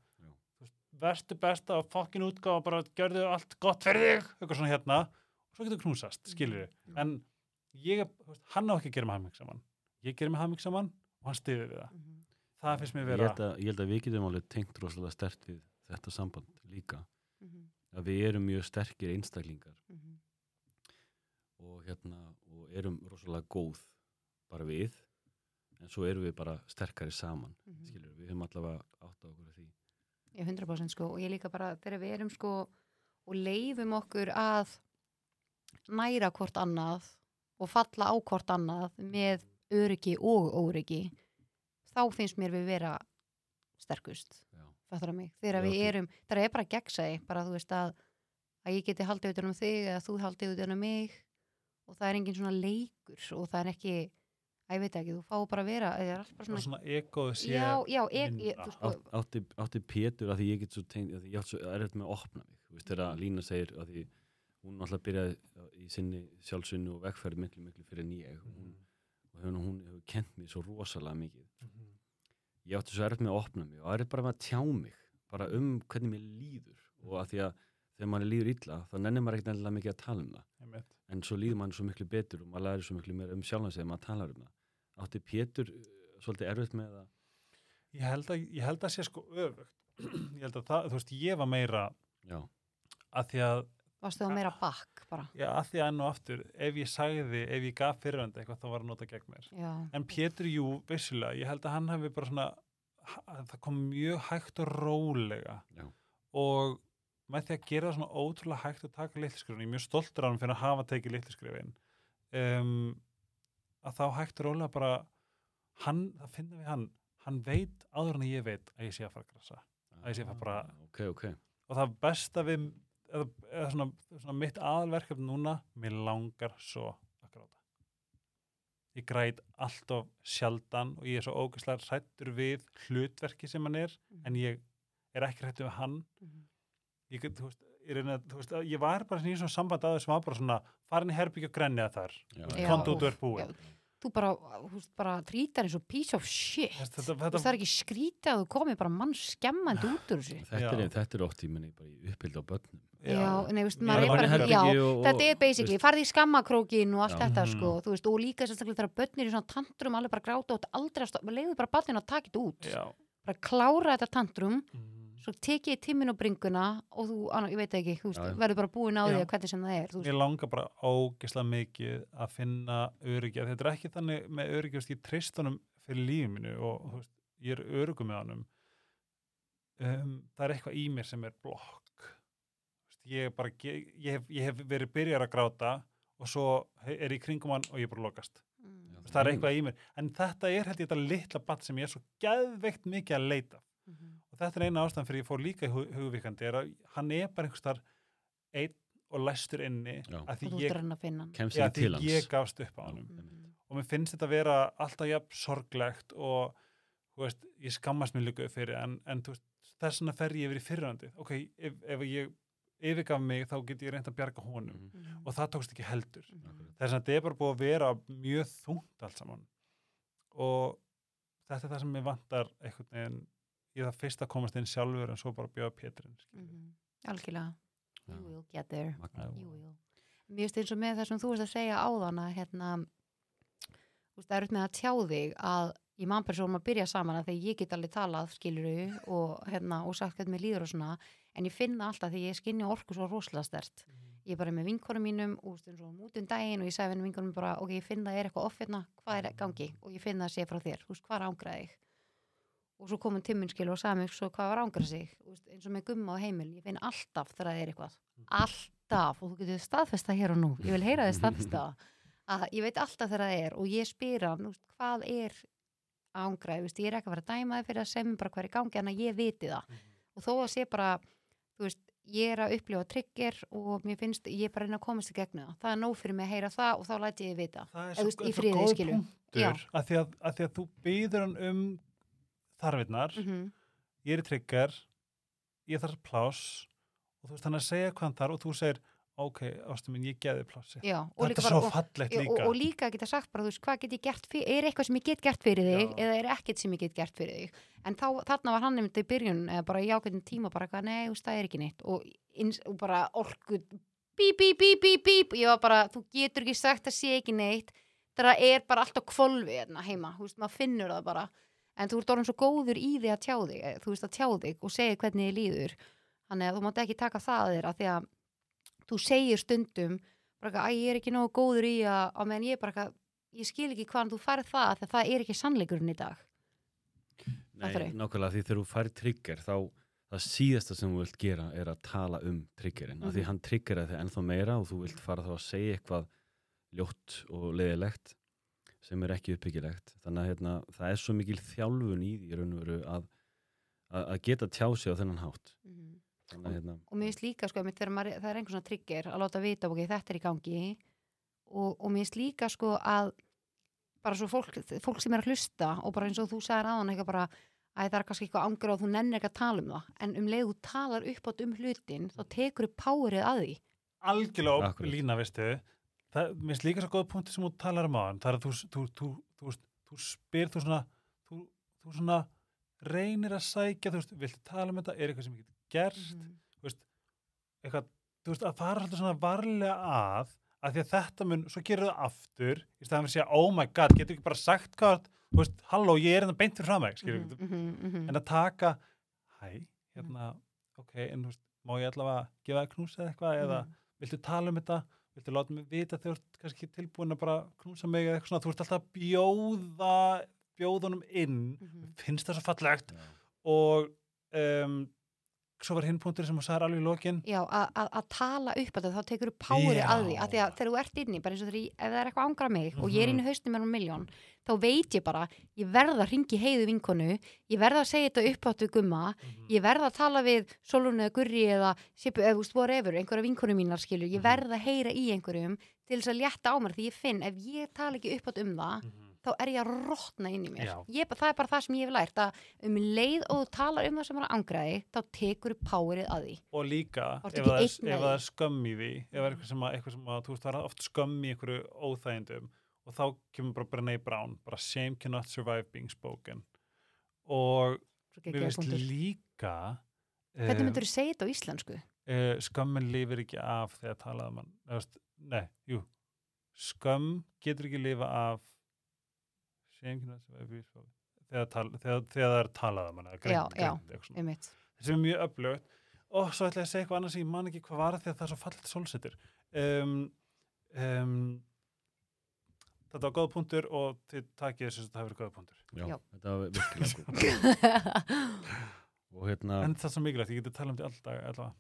verstu besta og fokkin útgáfa bara gjörðu allt gott fyrir þig eitthvað svona hérna. Og svo getur knúsast, skilur við Já. en ég, hann á ekki að gera með haming saman ég gerir með haming saman og hann stiður við það Mhm. það finnst mér ég vera held, að, ég held að við getum alveg tengt rosalega stert við þetta samband líka Mhm. að við erum mjög sterkir einstaklingar Mhm. og hérna og erum rosalega góð bara við en svo erum við bara sterkari saman Mhm. skilur, við höfum allavega átt á okkur á því Ég er 100% sko og ég líka bara þegar við erum sko og leifum okkur að næra hvort annað og falla á hvort annað með öryggi og óryggi þá finnst mér við vera sterkust, þegar við erum, það er bara gegnsæði bara þú veist að að ég geti haldið utan um þig eða þú haldið utan um mig og það er engin svona leikur og það er ekki, að ég veit ekki þú fá bara að vera, það er svona, svona svona egoð sé já, já, ég, ég, minna. þú sko Átt, átti, átti Pétur að því ég get svo því ég svo erfitt með að opna mig. Þegar Lína segir að því hún náttúrulega byrjaði í sinni sjálfsynnu og vegferði miklu miklu fyrir en ég. Hún, og hún, hún hefur kent mér svo rosalega mikið. Mhm. ég átti svo erfitt með að opna mig og erfitt bara með að tjá mig bara um hvernig mér líður. Og að því að þegar mann líður illa þá nennir maður ekkert ennilega mikið að tala um það. En svo líður mann svo miklu betur og maður lærir svo miklu meira um sjálfan sig þegar maður talar um það. Átti Pétur uh, svolítið erfitt með að ég held að, ég held að sé sko öfugt. Ég held að það, þú veist, ég var meira já, að því að varstu þá meira bakk bara Já, að því að enn og aftur, ef ég sagði, ef ég gaf fyriröndi eitthvað, þá var að nota gegn mér. já, En Pétur, jú, vissulega, ég held að hann hefði bara svona, ha- það kom mjög hægt og rólega. Já. Og með því að gera það svona ótrúlega hægt að taka litliskrifin, ég er mjög stoltur á hann fyrir að hafa tekið litliskrifin, um, að þá hægt og rólega bara, hann, það finna við hann, hann veit áður en ég veit að ég sé að fara að grasa. Að ég sé að bara- Ah, ok, ok og það besta við eða, eða svona, svona mitt aðalverkefni núna mér langar svo að gráta. Ég græt allt of sjaldan og ég er svo ógæslega hrættur við hlutverki sem hann er en ég er ekki hrættur við hann. Mhm. ég, veist, ég, reyna, þú veist, ég var bara í svona samband að þessum var bara svona farin í herbyggja og grenniða þar. Kontu út og er búin já. Þú bara, þú veist, bara trýtar eins og piece of shit. Þetta, veist, þetta, það er ekki skrítið að þú komið bara mann skemmandi út úr þessu. Þetta, er, þetta er oft í minni uppbyldi á börnum. Já, nei, veist, maður er bara já, og, þetta er basically, farði í skammakrókin og allt Já. þetta Mhm. sko, þú veist, og líka sérstaklega þegar börnir í svona tantrum alveg bara gráta og aldrei að leiðu bara barninu að taka þetta út. Já. Bara klára þetta tantrum mm. Svo tekið ég tíminn og bringuna og þú, annað, ég veit ekki, þú veist, verður bara búin á því að hvernig sem það er, Mér langar bara ógeðslega mikið að finna öryggi. Þetta er ekki þannig með öryggi, ég treyst honum fyrir lífið mínu og veist, ég er öryggum með honum. Um, það er eitthvað í mér sem er blokk. Veist, Ég, er bara, ég, ég, hef, ég hef verið byrjar að gráta og svo er ég í kringum hann og ég er bara lokast. mm, Það er eitthvað í mér. En þetta er held ég þetta litla batt sem ég er svo geðveikt mikið að leita. mhm, Og þetta er eina ástæðan fyrir ég fór líka í hug- hugvíkandi er að hann er bara einhvers þar einn og læstur inni Já. að því ég að að hann Já, til því ég gafst upp á honum Mhm. og mér finnst þetta að vera alltaf jafn sorglegt og veist, ég skammast mér líka fyrir en, en þess vegna fer ég yfir í fyrrandi ok, ef, ef ég yfirgaf mig þá get ég reynt að bjarga honum. Mhm. og það tókst ekki heldur Mhm. þess að þetta er bara búið að vera mjög þungt allt saman og þetta er það sem mér vantar einhvern veginn ég það fyrst að komast inn sjálfur en svo bara bjóða Péturinn skilur. Mhm. algjörlega. You will get there. Magna. you will. Mér finnst eins og með það sem þú veist að segja áðan að hérna það er upp með að tjá þig að ég man bara svo um að byrja saman að þegar ég get alveg talað skiluru og hérna og sagt hvernig mér líður og svona en ég finna alltaf því ég skinni orku svo rosalega stert ég er bara með vinkonum mínum og eins og út um daginn og ég sagði við vinkonum bara ok, ég finn það er eitthvað off hérna, hvað er í gangi? Og ég finn það að sé frá þér, þú veist, hvað er ángraði þig og svo komum timminn skil og sagði mig svo hvað var ángrað sig, eins og með gumma á heimil ég finn alltaf þegar það er eitthvað. Alltaf. Og þú getur staðfesta hér og nú. Ég vil heyra þið staðfesta að ég veit alltaf þegar það er og ég veist, hvað er veist, ég er ekki að vera að dæma þið fyrir að segja mér bara hvað er í gangi en ég viti það. Og þó að sé bara þú veist, ég er að upplifa trigger og mér finnst, ég er bara reyna að komast í gegnu það. Það er nóg fyrir mig að heyra það og þá læti ég vita. Það er svo, í svo góð punktur. Að því að, að því að þú býður hann um þarfinnar mm -hmm. ég er í trigger ég þarf pláss og þú veist hann að segja hvað hann þarf og þú segir ok, ástu mín, ég geði plássi Já, þetta er svo og, fallegt líka og, og líka geta sagt bara, þú veist, hvað get ég gert fyrir, er eitthvað sem ég get gert fyrir þig Já. eða er ekkert sem ég get gert fyrir þig? En þá, þarna var hann nefndi í byrjun bara í ákveðin tíma bara nei, þú veist, það er ekki neitt. Og, ins, og bara orku bíp, bíp, bíp, bíp, bíp ég var bara, þú getur ekki sagt að sé ekki neitt. Það er bara alltaf kvolfi hérna heima, þú veist, maður finnur það bara en þú ert orðin svo góður í því að tjá þig eh, þú veist, að tjá þig og segja hvernig þið líður. Þannig að þú mátt ekki taka það að þér að því að þú segir stundum bara að ég er ekki nógu góður í að á meðan ég bara eitthvað, ég skil ekki hvaðan þú færð það þegar það er ekki sannleikurinn í dag. Nei, nákvæmlega því þegar þú fær trigger þá það síðasta sem þú vilt gera er að tala um triggerinn, af því Mhm. hann triggera þig ennþá meira og þú vilt fara þá að segja eitthvað ljótt og leiðilegt sem er ekki uppbyggilegt. Þannig að hérna, það er svo mikil þjálfun í því í raun og veru að, að, að geta tjá sig á þennan hátt. Þannig að hérna, og mér finnst líka sko, maður, það er einhvern svona trigger að láta vita, ok, þetta er í gangi. Og, og mér finnst líka sko að bara svo fólk, fólk sem er að hlusta og bara eins og þú sagðir aðan eitthvað bara að það er kannski eitthvað angur og þú nennir ekki að tala um það. En um leið þú talar upp átt um hlutin þá tekur upp powerið að því. Algjörlega lína, veistu það, mér finnst líka svo góð punkti sem þú talar um á hann það er að þú, þú, þú, þú, þú, þú spyr þú svona þú, þú svona reynir að sækja þú veist, viltu tala um þetta, er eitthvað sem ég get gert Mhm. eitthvað, þú veist, að fara alltaf svona varlega að að því að þetta mun, svo gerir það aftur í staðan að segja, oh my god, getur ekki bara sagt hvað, þú veist, halló, ég er hérna beint fyrir fram mig, skilur, Mhm, mhm, mhm. en að taka hæ, hérna ok, en þú veist, má ég allavega gefa það knús eða eitthvað, eða Mhm. viltu tala um þetta, viltu láta mig vita þegar þú ert kannski tilbúin að bara knúsa mig eða eitthvað svona, þú ert alltaf að bjóða honum inn, Mhm. finnst það svo fallegt já, og um, svo var hinn punktur sem þú sagði alveg í lokin Já, að- tala upp að það, þá tekur þú powerið að því, að því að þegar þú ert inni, bara eins og ég, ef það er eitthvað ángra mig og ég er Mhm. inn í haustum með um miljón, þá veit ég bara, ég verð að ringi heiðu vinkonu, ég verð að segja þetta upp áttu gumma, ég verð að tala við Solun eða Gurri eða Sipu, eða veist, whatever, einhverja vinkonu mínar skilur, ég Mhm. verð að heyra í einhverjum til þess að létta á mér, því ég finn, ef ég tala ekki upp átt um það, þá er ég að rotna inn í mér. Ég, það er bara það sem ég hef lært, að um leið og þú talar um það sem er að ángra þig, þá tekur powerið að því. og líka ef það, er, ef það er skömm í því ef það er eitthvað sem að, eitthvað sem að þú veist það er oft skömm í einhverju óþægindum og þá kemur bara Brené Brown bara shame cannot survive being spoken og finnst punktur. líka Hvernig myndur þú segja þetta á íslensku? uh, skömmin lifir ekki af þegar talað um hann Eða, veist, nei, jú skömm getur ekki lifa af cannot survive being spoken þegar, tal, þegar, þegar það er talað um hann eða greint- Já, já. greint svona. Einmitt. sem er mjög öflugt og svo ætla ég að segja eitthvað annars sem ég man ekki hvað var því að það er svo fallit sólsettur um, um, þetta var góð punktur og þið takið þess að það hefur góð punktur Já, Já. þetta var virkilega góð. Og hérna, en það er svo mikilvægt, ég geti tala um þetta alltaf allavega.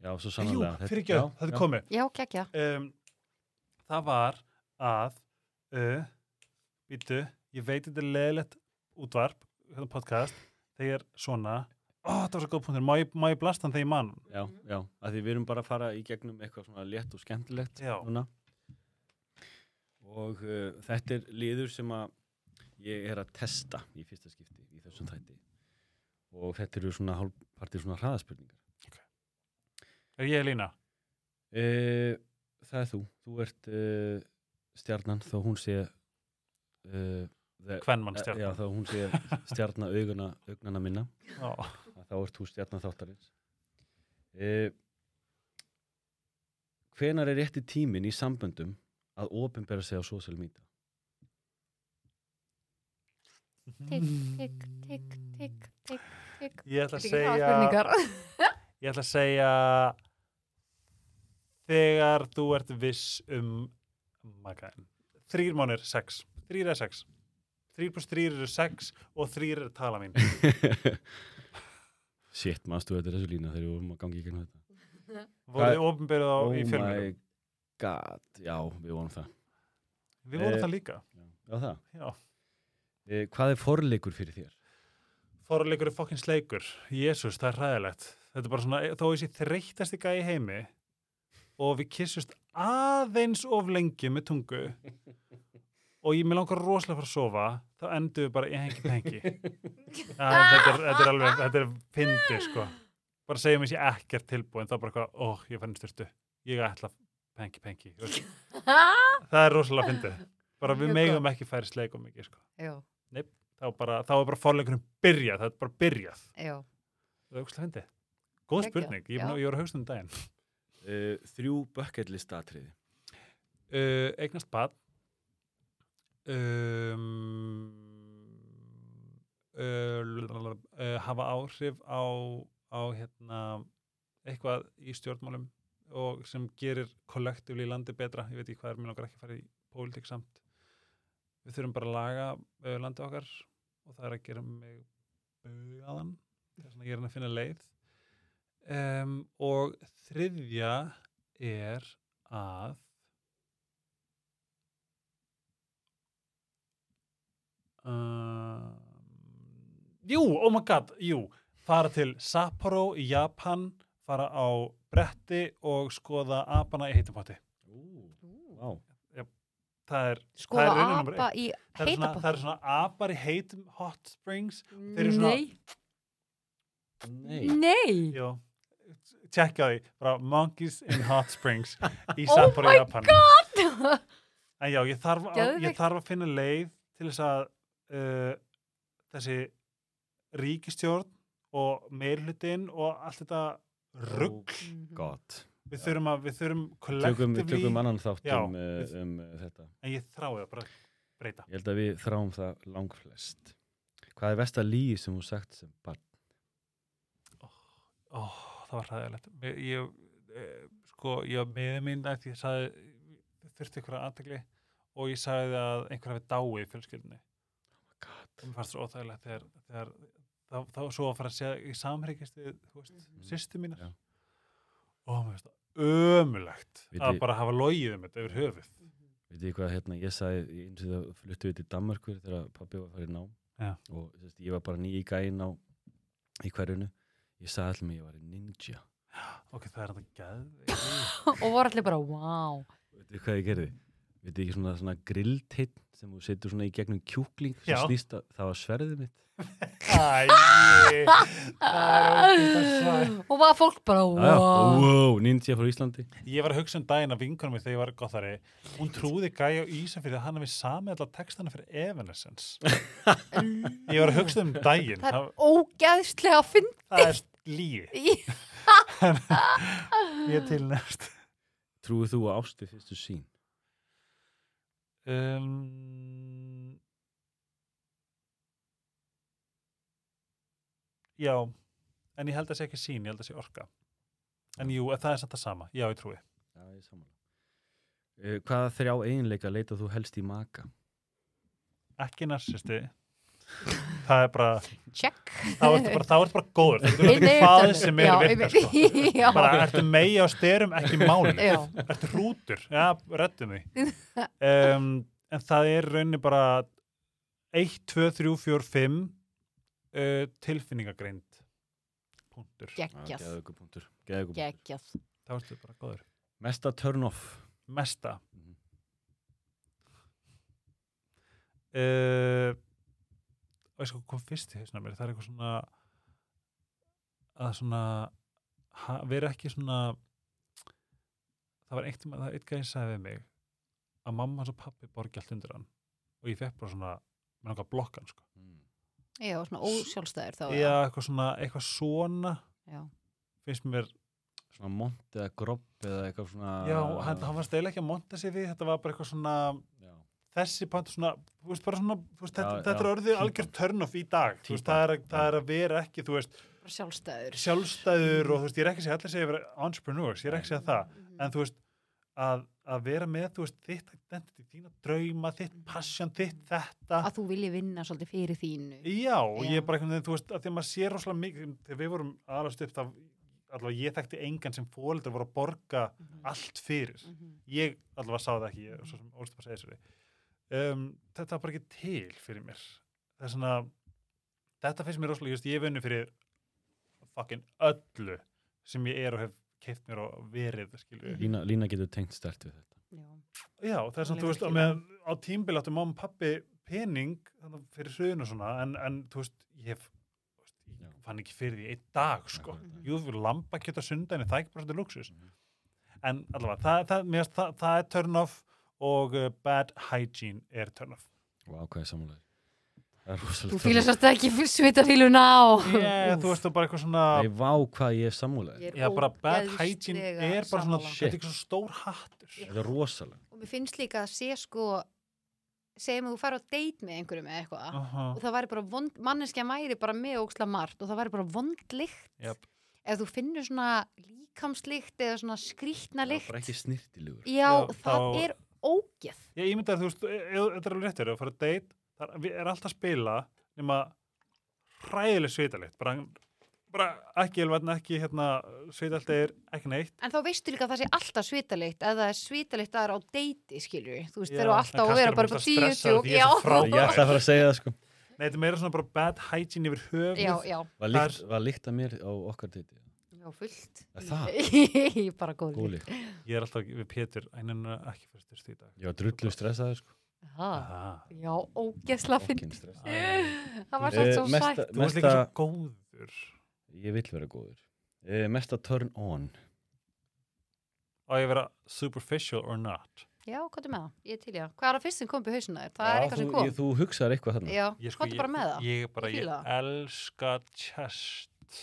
já, svo Jú, sannlega. fyrir ekki þetta er komið Já, geggja. um, það var að uh, býtu, ég veit þetta er leðilegt útvarp, hérna podcast þegar svona, ó þetta var svo góð punktur má ég, má ég blasta hann þegar ég man hann? Já, já, að því við erum bara að fara í gegnum eitthvað svona létt og skemmtilegt Já. núna. Og uh, þetta er liður sem að ég er að testa í fyrsta skipti í þessum þætti. Og þetta eru svona hálfpartir svona hraðaspurningar. er ég Lína? Uh, það er þú. Þú ert uh, stjarnan þó hún sé uh, Kvenmann Já, þá hún sé stjarnar auguna, augnana minna. Já. þá ert þú stjarnar þáttarins. Uh, hvenar er rétti tíminn í samböndum að ofinbera sig á social media? Tikk, tikk, tikk, tikk, tikk, tikk. Ég ætla að segja. Ég ætla að segja þegar þú ert viss um makaðin. Þrýr mánir, sex. Þrýr er sex. Þrýr pluss þrýr eru sex og þrýr er tala mín. Shit, maður stuði þetta þessu lína þegar við vorum að gangi gegnum þetta. Voruð þið ofinbyrðið á oh í my fjölmjölum? god, já, við vorum það. Við vorum Eh, það líka. Já, já það. Já. Uh, hvað er forleikur fyrir þér? Fórleikur er fokkin sleikur. Jésús, það er hræðilegt. Þetta er bara svona, þó þessi þreyttasti gæi í heimi og við kissust aðeins of lengi með tungu og ég með langar rosalega fara að sofa þá endum við bara í hengi pengi þetta, er, þetta er alveg þetta er fyndi sko. Bara segjum við sér ekkert tilbúin þá bara eitthvað, ó, ég fann styrtu ég ætla pengi pengi það er rosalega fyndið. Bara við megum ekki færi sleikum mikið sko. Já, þá, bara, þá er bara fórleikurinn byrjað það er bara byrjað. Já. það er ógustlega fyndið. Góð spurning, ég, ég voru að hugsa um daginn. Uh, þrjú bucket list atriði. uh, eignast bad hafa áhrif á, á hérna, eitthvað í stjórnmálum og sem gerir kollektífli í landi betra. Ég veit ekki hvað er, mér langar ekki að fara í pólitík samt. Við þurfum bara að laga landi okkar og það er að gera mig bugaðan þess vegna ég er að finna leið. Um, og þriðja er að um, jú, oh my god, jú. Fara til Sapporo í Japan fara á bretti og skoða apana í það er, Skoða apa í það er, svona, heita það er svona apar í heitum hot springs svona- Nei, Nei. tjekka því, bara Monkeys in Hot Springs í Oh Sapporo my í Japan. God. en já, ég þarf, að, ég þarf að finna leið til þess að uh, þessi ríkistjórn og meirhlutin og allt þetta rugg Mhm. Gott. við þurfum að, við þurfum Tökum, við tökum annan þátt Já, um, uh, við- um uh, þetta. en ég þrái að breyta Ég held að við þráum það langflest. Hvað er versta lígi sem þú sagt sem barn? Ó, það var hræðilegt ég, ég, eh, sko, ég var með mín að ég sagði, þurfti ykkur aðtegli og ég sagði að einhver hafi dáið í fjölskyldinni mér fannst það óþægilegt þegar, þegar þá, þá svo að fara að segja í samhryggist við, þú veist, Mhm. sýstu mínar Já. og mér finnst það ömulegt Veit að ég- bara hafa logið um þetta yfir höfuð Veit þið hvað hérna, ég sagði eins og það fluttu við til Danmarkur þegar pabbi var að fara í nám Já. og sérst, ég var bara nýi gæinn á í hverjunu ég sagði allir mig ég var í ninja ok, það er þetta geð og voru allir bara, wow Veit þið hvað ég gerði? Veit ekki svona, svona grillteinn sem þú setur svona í gegnum kjúkling sem snýst að það var sverðið mitt? Æ, það ógeðslega svæ og var fólk bara, wow wow, ninja frá Íslandi. Ég var að hugsa um daginn að vinkunum þegar ég var gothari. Hún trúði gæja á Ísafirði að hann hefði samið allar textana fyrir Evanescence. Ég var að hugsa um daginn. Það það, er ógeðslega að finna það er lígi Ég til nefst Trúið þú að ástu fyrstu sín? Um, Já en ég held að sé ekki sín, ég held að sé orka. En jú, það er samt það sama, já ég trúi. Já, ég sammála. Uh, Hvaða þrjá eiginleika leitað þú helst í maka? ekki narsisti það er bara, check. þá ertu bara, ertu bara góður. Það er Einmitt, hvað sem er virkar sko. bara ertu megi á styrum, ekki máli. Ertu hrútur, já, rettum því um, en það er rauninni bara 1, 2, 3, 4, 5 uh, tilfinningagreind punktur, geggjað. Þá ertu bara góður. Mesta turn off. Mesta. Mhm. uh, veist hvað kom fyrst í hausna mér það er eitthvað svona að svona vera ekki svona það var eitt, það eitt gæði sagði við mig að mamma hans og pappi borgi allt undir hann og ég fekk bara svona með náttúrulega blokkan sko. mm. já, svona ósjálfstæður þá já, eitthvað svona, eitthvað svona já. finnst mér, Svona mont eða grobb eða eitthvað svona já, hann, hann var steyla ekki að monta sig við, þetta var bara eitthvað svona Já. Þessi pant svona, þú veist, bara svona þú veist, þetta, Já, þetta er já, orðið típan. algjör turn off í dag þú veist, það, er, já. það er að vera ekki, þú veist, bara sjálfstæður sjálfstæður og þú veist, ég er ekki að segja allir segja að vera entrepreneurs, ég er ekki að segja það Mhm. en þú veist, að, að vera með þú veist, þitt identity, þína drauma þitt passion, þitt þetta að þú vilji vinna svolítið fyrir þínu já, og Já. ég er bara veginn, þú veist, að því að maður sér rosalega mikið, þegar við vorum aðalast upp þá, allavega ég þekkti engan sem fólöldur voru að borga Mhm. allt fyrir Mhm. ég allavega sá það ekki, ég svo sem ólst að segja sér um, þetta var bara ekki til fyrir mér það er svona þetta finnst mér rosalega, ég vunni fyrir fucking öllu sem ég er og hef keift mér og verið. Lína, Lína getur tengt stert við þetta Já. já, það er svona, þú veist, á meðan á tímbil áttu mamma og pappi pening fyrir hrun og svona, en, en þú veist, ég hef fann ekki fyrir því einn dag, sko Akkurat. jú, þú fyrir lamba geta sundaginn, það er ekki bara svona luxus Mhm. en allavega, það, það, það, það er turn off og uh, bad hygiene er turn off. Og ákvæði samúlega Það er rosalega þú fýlar svolítið ekki svitafíluna á. Yeah, þú veist, er bara eitthvað svona Nei, vá hvað ég er samúlega já, bara bad hygiene er bara svona þetta er svo stór hattur. Þetta er rosalega. Og mér finnst líka að sé sko segjum að þú fara á date með einhverju með eitthvað uh og það væri bara vond, manneskja mæri bara með óksla margt og það væri bara vondlikt Jöp. ef þú finnur svona líkamslikt eða svona skrýtna Það likt er bara ekki snirtilugur já, Já, það þá- er ógeð. Ég ímyndar, þú veist, e- e- þetta er alveg réttir að fara að date, það er- alltaf að spila nema hræðileg svitalikt bara, bara ekki elvætna, ekki hérna svitalegir, ekki neitt. En þá veistu líka að það sé alltaf svitalikt eða svitalikt að það er á deiti skilju þú veist, þeir eru alltaf að vera er bara ég er svo já. Ég ætla að fara að segja það sko. Nei, þetta er meira svona bara bad hygiene yfir höfuð. Já, já, Var Það líkt, var líkt að mér á okkar deiti já, fullt Er það? Ég bara góð líkt ég er alltaf við Pétur, einan ekki fyrir styrst í dag. Var drullu stressaður sko. Ha, Aha. já, ógeðsla finn það var Eh, svo svo sætt. Þú ert líka svo góður. Ég vill vera góður. Uh, Mesta turn on. Á ég vera superficial or not? Já, hvað er með það? Ég er til já hvað er að fyrst sem kom upp í hausuna þér? það Já, er eitthvað sem þú, kom. ég, þú hugsaðar eitthvað þarna. Já, hvað er bara með það? ég, bara, Ég ég, það. elska chest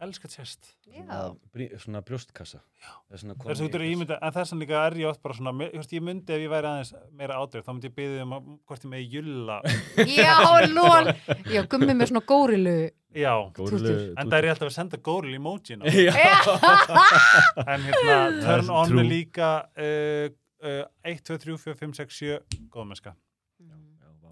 elska chest. Já, Svona Svona brjóstkassa. Það er svona þess að þú eru ímynda, en þess að líka er ég oft bara svona, veist, ég myndi ef ég væri aðeins meira ádrið, þá myndi ég byggja um hvort ég megi julla, já, lól já, gummi með svona górilu já. Górilu en það er ég alltaf að senda góril emoji ná. Já. En hérna, Það er turn on er líka uh, uh, 1, 2, 3, 4, 5, 6, 7 góðmennska. Já,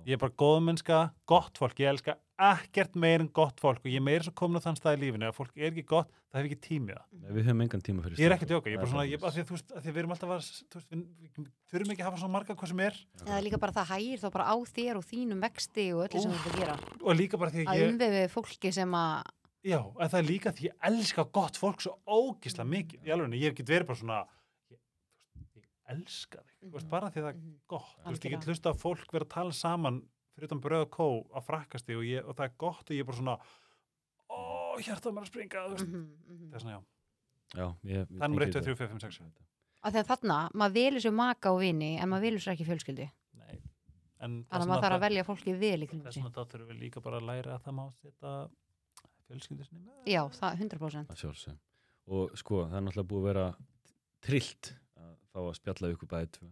ég er bara góðmennska, gott fólk ég elska ekkert meir en gott fólk og ég meira svo komin á þann stað í lífinu að fólk er ekki gott, það hefur ekki tímið Við höfum engan tíma fyrir ég er ekki að stráka. djóka, ég er bara svona ég, að því að, þú veist, að því að við erum alltaf að þú veist, við, þurfum ekki að hafa svona marga hvað sem er. Eða líka bara það hægir þá bara á þér og þínum vexti og öllu sem þú ert að gera. Og líka bara því að að ég, umvefið fólki sem að já, en það er líka því ég elska gott fólk svo ógisla mikið í alveg, ég hef ekki verið bara svona ég, elska þig, Mhm. bara því að það er Mhm. gott, þú veist, ég get hlusta að fólk vera að tala saman fyrir utan bröð og kó á frakkasti og, ég, og það er gott og ég er bara svona ó, hjartað mér að springa þú veist, Mhm, mhm. það er svona, já, Já, ég, ég það nummer 1, tengi 2, þetta. 3, 4, 5, 6 að þegar þarna, maður velur sér maka og vini en maður velur sér ekki fjölskyldu. Nei, en þannig að maður þarf að velja fólki vel þess vegna þá þurfum við líka bara að læra að það má setja fjölskyldusinni með. Já, það 100% að sjálfsög og sko það er náttúrulega búið að vera trillt að fá að spjalla ykkur bæði tvö.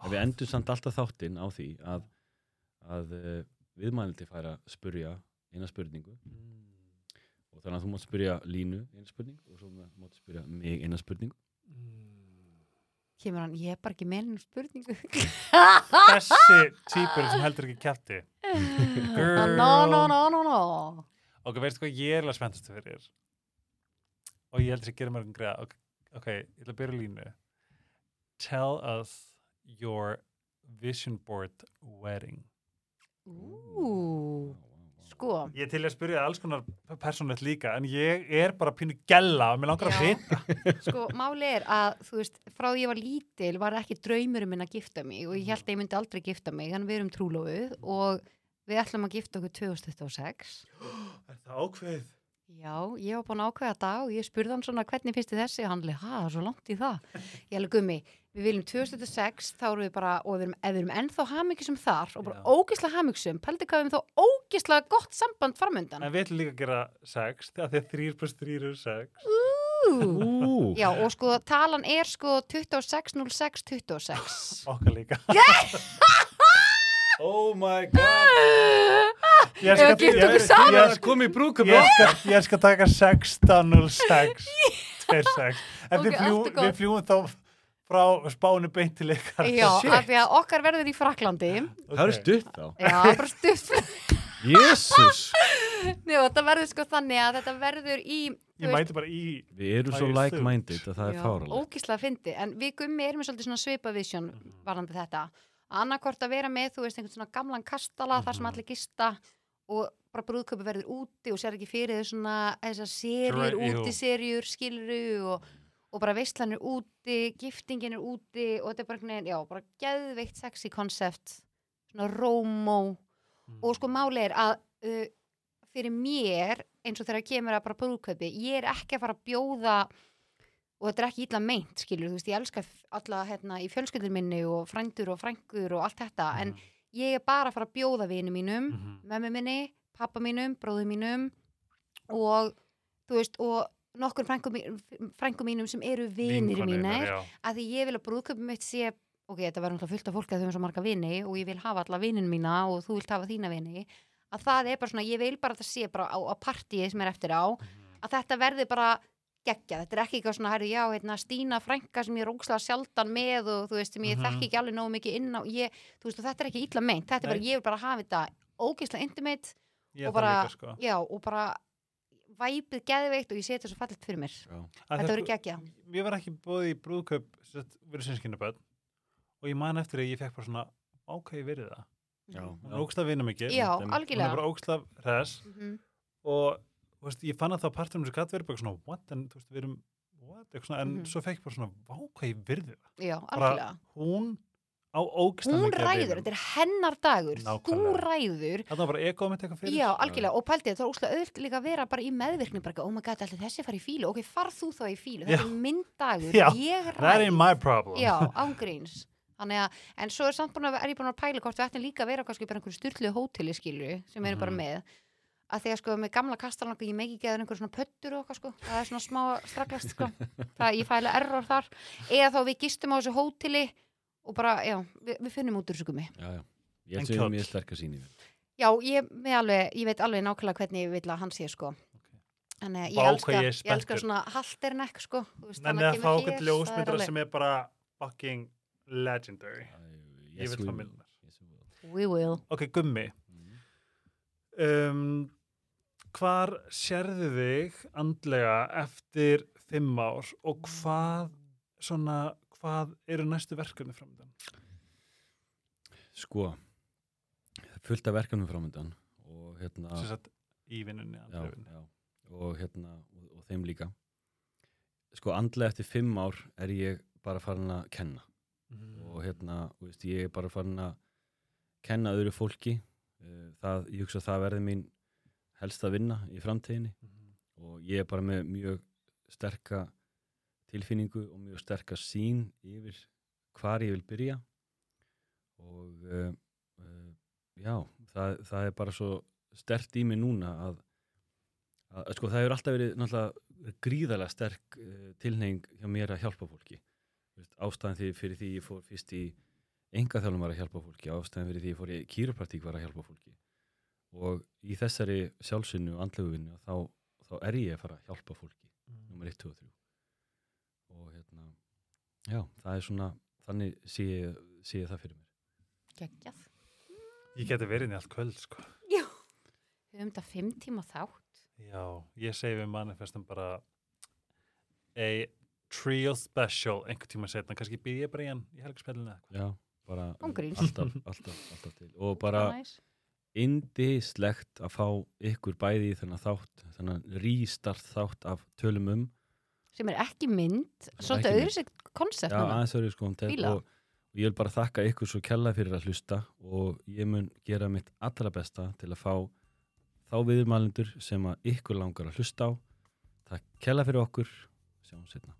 En við endum samt alltaf þáttinn á því að, að uh, viðmælindi færa að spurja eina spurningu. Mm. og þannig að þú mátt spurja Línu eina spurning og svo mátt spurja mig eina spurning Mm. kemur hann, ég er bara ekki með henni spurningu. Þessi típur sem heldur ekki kæfti Girl. no, no, no, no, no. Ok, veistu hvað ég er alveg spenntastu fyrir og ég held þess að gera mér um greið ok, ok, ég ætla að byrja línu. Tell us your vision board wedding Ú, sko. Ég er til að spyrja alls konar persónlegt líka en ég er bara pínu gella og mér langar að vita Sko, máli er að, þú veist, frá því ég var lítil var ekki draumurum minn að gifta mig og ég held að ég myndi aldrei gifta mig, þannig við erum trúlófið og við ætlum að gifta okkur 2026. er það ákveð? Já, ég var búin að ákveða það og ég spurði hann svona hvernig finnst þið þessi og hann leið, ha, það er svo langt í það. Ég alveg gummi, við viljum 2006, þá erum við bara, og við erum, við erum ennþá hamingisum þar og bara Já. ógislega hamingisum, pældi hvað við erum þá ógislega gott samband framöndan. en við ætlum líka að gera sex þegar því að 3 plus 3 eru 6 Ú. Ú, Já, og sko, talan er sko 260626. okkar líka oh my god ég okkur saman. ég, Það kom í brúkum ég, skal, ég skal taka 1606 26 en Ok, við, fljú, allt er gott. við fljúum þá frá spánu beint til ykkar. Já, af því að okkar verður í Fraklandi Það eru stutt þá. Já, bara stutt. Jésús Já, þetta verður sko þannig að þetta verður í ég mæti bara í Við erum svo Æ, like-minded að það er fáralega Ógíslega fyndi, en við gummi erum svolítið svona svipa vision varðandi þetta. Annarkort að vera með, þú veist, einhvern svona gamlan kastala þar sem Mhm. allir gista og bara brúðköpi verður úti og sér ekki fyrir þau svona þessar serjur, útiserjur skiluru og, og bara veistlan er úti, giftingin er úti og þetta er bara, einhvern veginn, já, bara geðveikt sexy konsept, svona rómó. Og sko máli er að uh, fyrir mér eins og þegar kemur að bara brúðkaupi ég er ekki að fara að bjóða og þetta er ekki illa meint skilur þú veist ég elska alla hérna í fjölskyldur minni og frændur og frængur og allt þetta en ég er bara að fara að bjóða vinu mínum Mhm. mömmu minni, pappa mínum, bróðu mínum og þú veist og nokkur frængu, mí- frængu mínum sem eru vinir mínir að því ég vil að brúðköpum mitt sé ok, þetta verður náttúrulega fullt af fólki að þau eru svo marga vini og ég vil hafa alla vinin mína og þú vilt hafa þína vini að það er bara svona, ég vil bara að það sé bara á, á partíi sem er eftir á Mhm. að þetta verði bara geggja, þetta er ekki eitthvað svona, herri, já, hérna, Stína frænka sem ég er ógslag sjaldan með og þú veist, sem ég Mhm. þekki ekki alveg nógu mikið inn á ég, þú veist, þetta er ekki illa meint, þetta er bara, ég vil bara hafa þetta ógislega intimate ég og bara, líka sko. já, og bara væpið geðveikt og ég sé þetta svo fallet fyrir mér. Já. Þetta verður geggja ég var ekki búið í sagt, verið sinnskynnaböld og ég man eftir að ég fekk bara svona ákveði verið það. Já, ógslag vinna mikið hún er algjörlega. bara ógslag res Mhm. og veist, ég fann að það partur um þessu gatt verið bara svona what, en þú veist, við erum what, eitthvað svona, en Mhm. svo fekk ég bara svona vákvæði virði það. Já, algjörlega. hún á ógslag hún ræður, þetta er hennar dagur. Þú Nákvæmlega. ræður. Þarna var bara egoð mitt eitthvað fyrir. Já, algjörlega, og pæltið, það er úslega auðvitað líka að vera bara í meðvirkni, bara, oh my god, allir þessi fara í fílu, ok, far þú þá í fílu, þetta er minn dagur, Já, ég that ain't my problem. Já, ángríns, þannig að, en svo er samt búin að, er ég búin að pæla hvort við ættum líka að vera kannski bara einhverju styrlu hóteli, skilju, sem við erum bara Mhm. með, að því að sko með gamla kastalan ég megi ekki að einhverju svona pöttur og eitthvað sko, það er svona smá straklast sko, það ég fæla error þar, eða þá við gistum á þessu hóteli og bara, já, við, við finnum út úr þessu gummi. já, já. Ég En held sem kjóll? mjög sterkar síni Já, ég, alveg, ég veit alveg nákvæmlega hvernig ég vil að hann sé sko. Að ég Vá, elska, hvað ég ég elska svona halterneck sko. en að kemur fá okkur það alveg- sem er bara fucking legendary Ég vil fá myndirnar. We will. Ok, gummi. Mm. Um, hvar sérðu þig andlega eftir fimm ár og hvað, svona, hvað eru næstu verkefni framöndan? Sko, fullt af verkefnum framöndan og hérna sagt, í vinnunni, andlega vinnu. já, og hérna og, og þeim líka sko andlega eftir fimm ár er ég bara farin að kenna Mhm. og hérna, veist, ég er bara farin að kenna öðru fólki Eh, það, ég hugsa að það verði mín helst að vinna í framtíðinni. Mhm. og ég er bara með mjög sterka tilfinningu og mjög sterka sín yfir hvar ég vil byrja. Og uh, uh, já, það, það er bara svo stert í mig núna að, að, að sko það hefur alltaf verið náttúrulega gríðarlega sterk uh, tilneying hjá mér að hjálpa fólki. Þú veist, ástæðan því fyrir því ég fór fyrst í engaþjálfum var að hjálpa fólki ástæðan fyrir því ég fór í kýrupraktík var að hjálpa fólki og í þessari sjálfsynnu og andlegu vinnu þá, þá er ég að fara að hjálpa fólki Mhm. nummer 1, 2 og 3 og hérna já, það er svona, þannig sé ég, sé ég það fyrir mér Geggjað. Ég geti verið inn í allt kvöld, sko. Já. Við höfum þetta fimm tíma þátt. Já, ég segi við manifestum bara a trio special einhver tíma setna, kannski býð ég bara í hann í helgspillinu eða já, bara alltaf, alltaf, alltaf til og bara Nice. Indislegt að fá ykkur bæði í þennan þátt þennan rístart þátt af tölum um Sem er ekki mynd. Svolítið sér koncept Já, aðeins verður sko Fíla. og, og ég vil bara þakka ykkur svo kella fyrir að hlusta og ég mun gera mitt allra besta til að fá þá viðurmælendur sem að ykkur langar að hlusta á Takk kella fyrir okkur Sjáum setna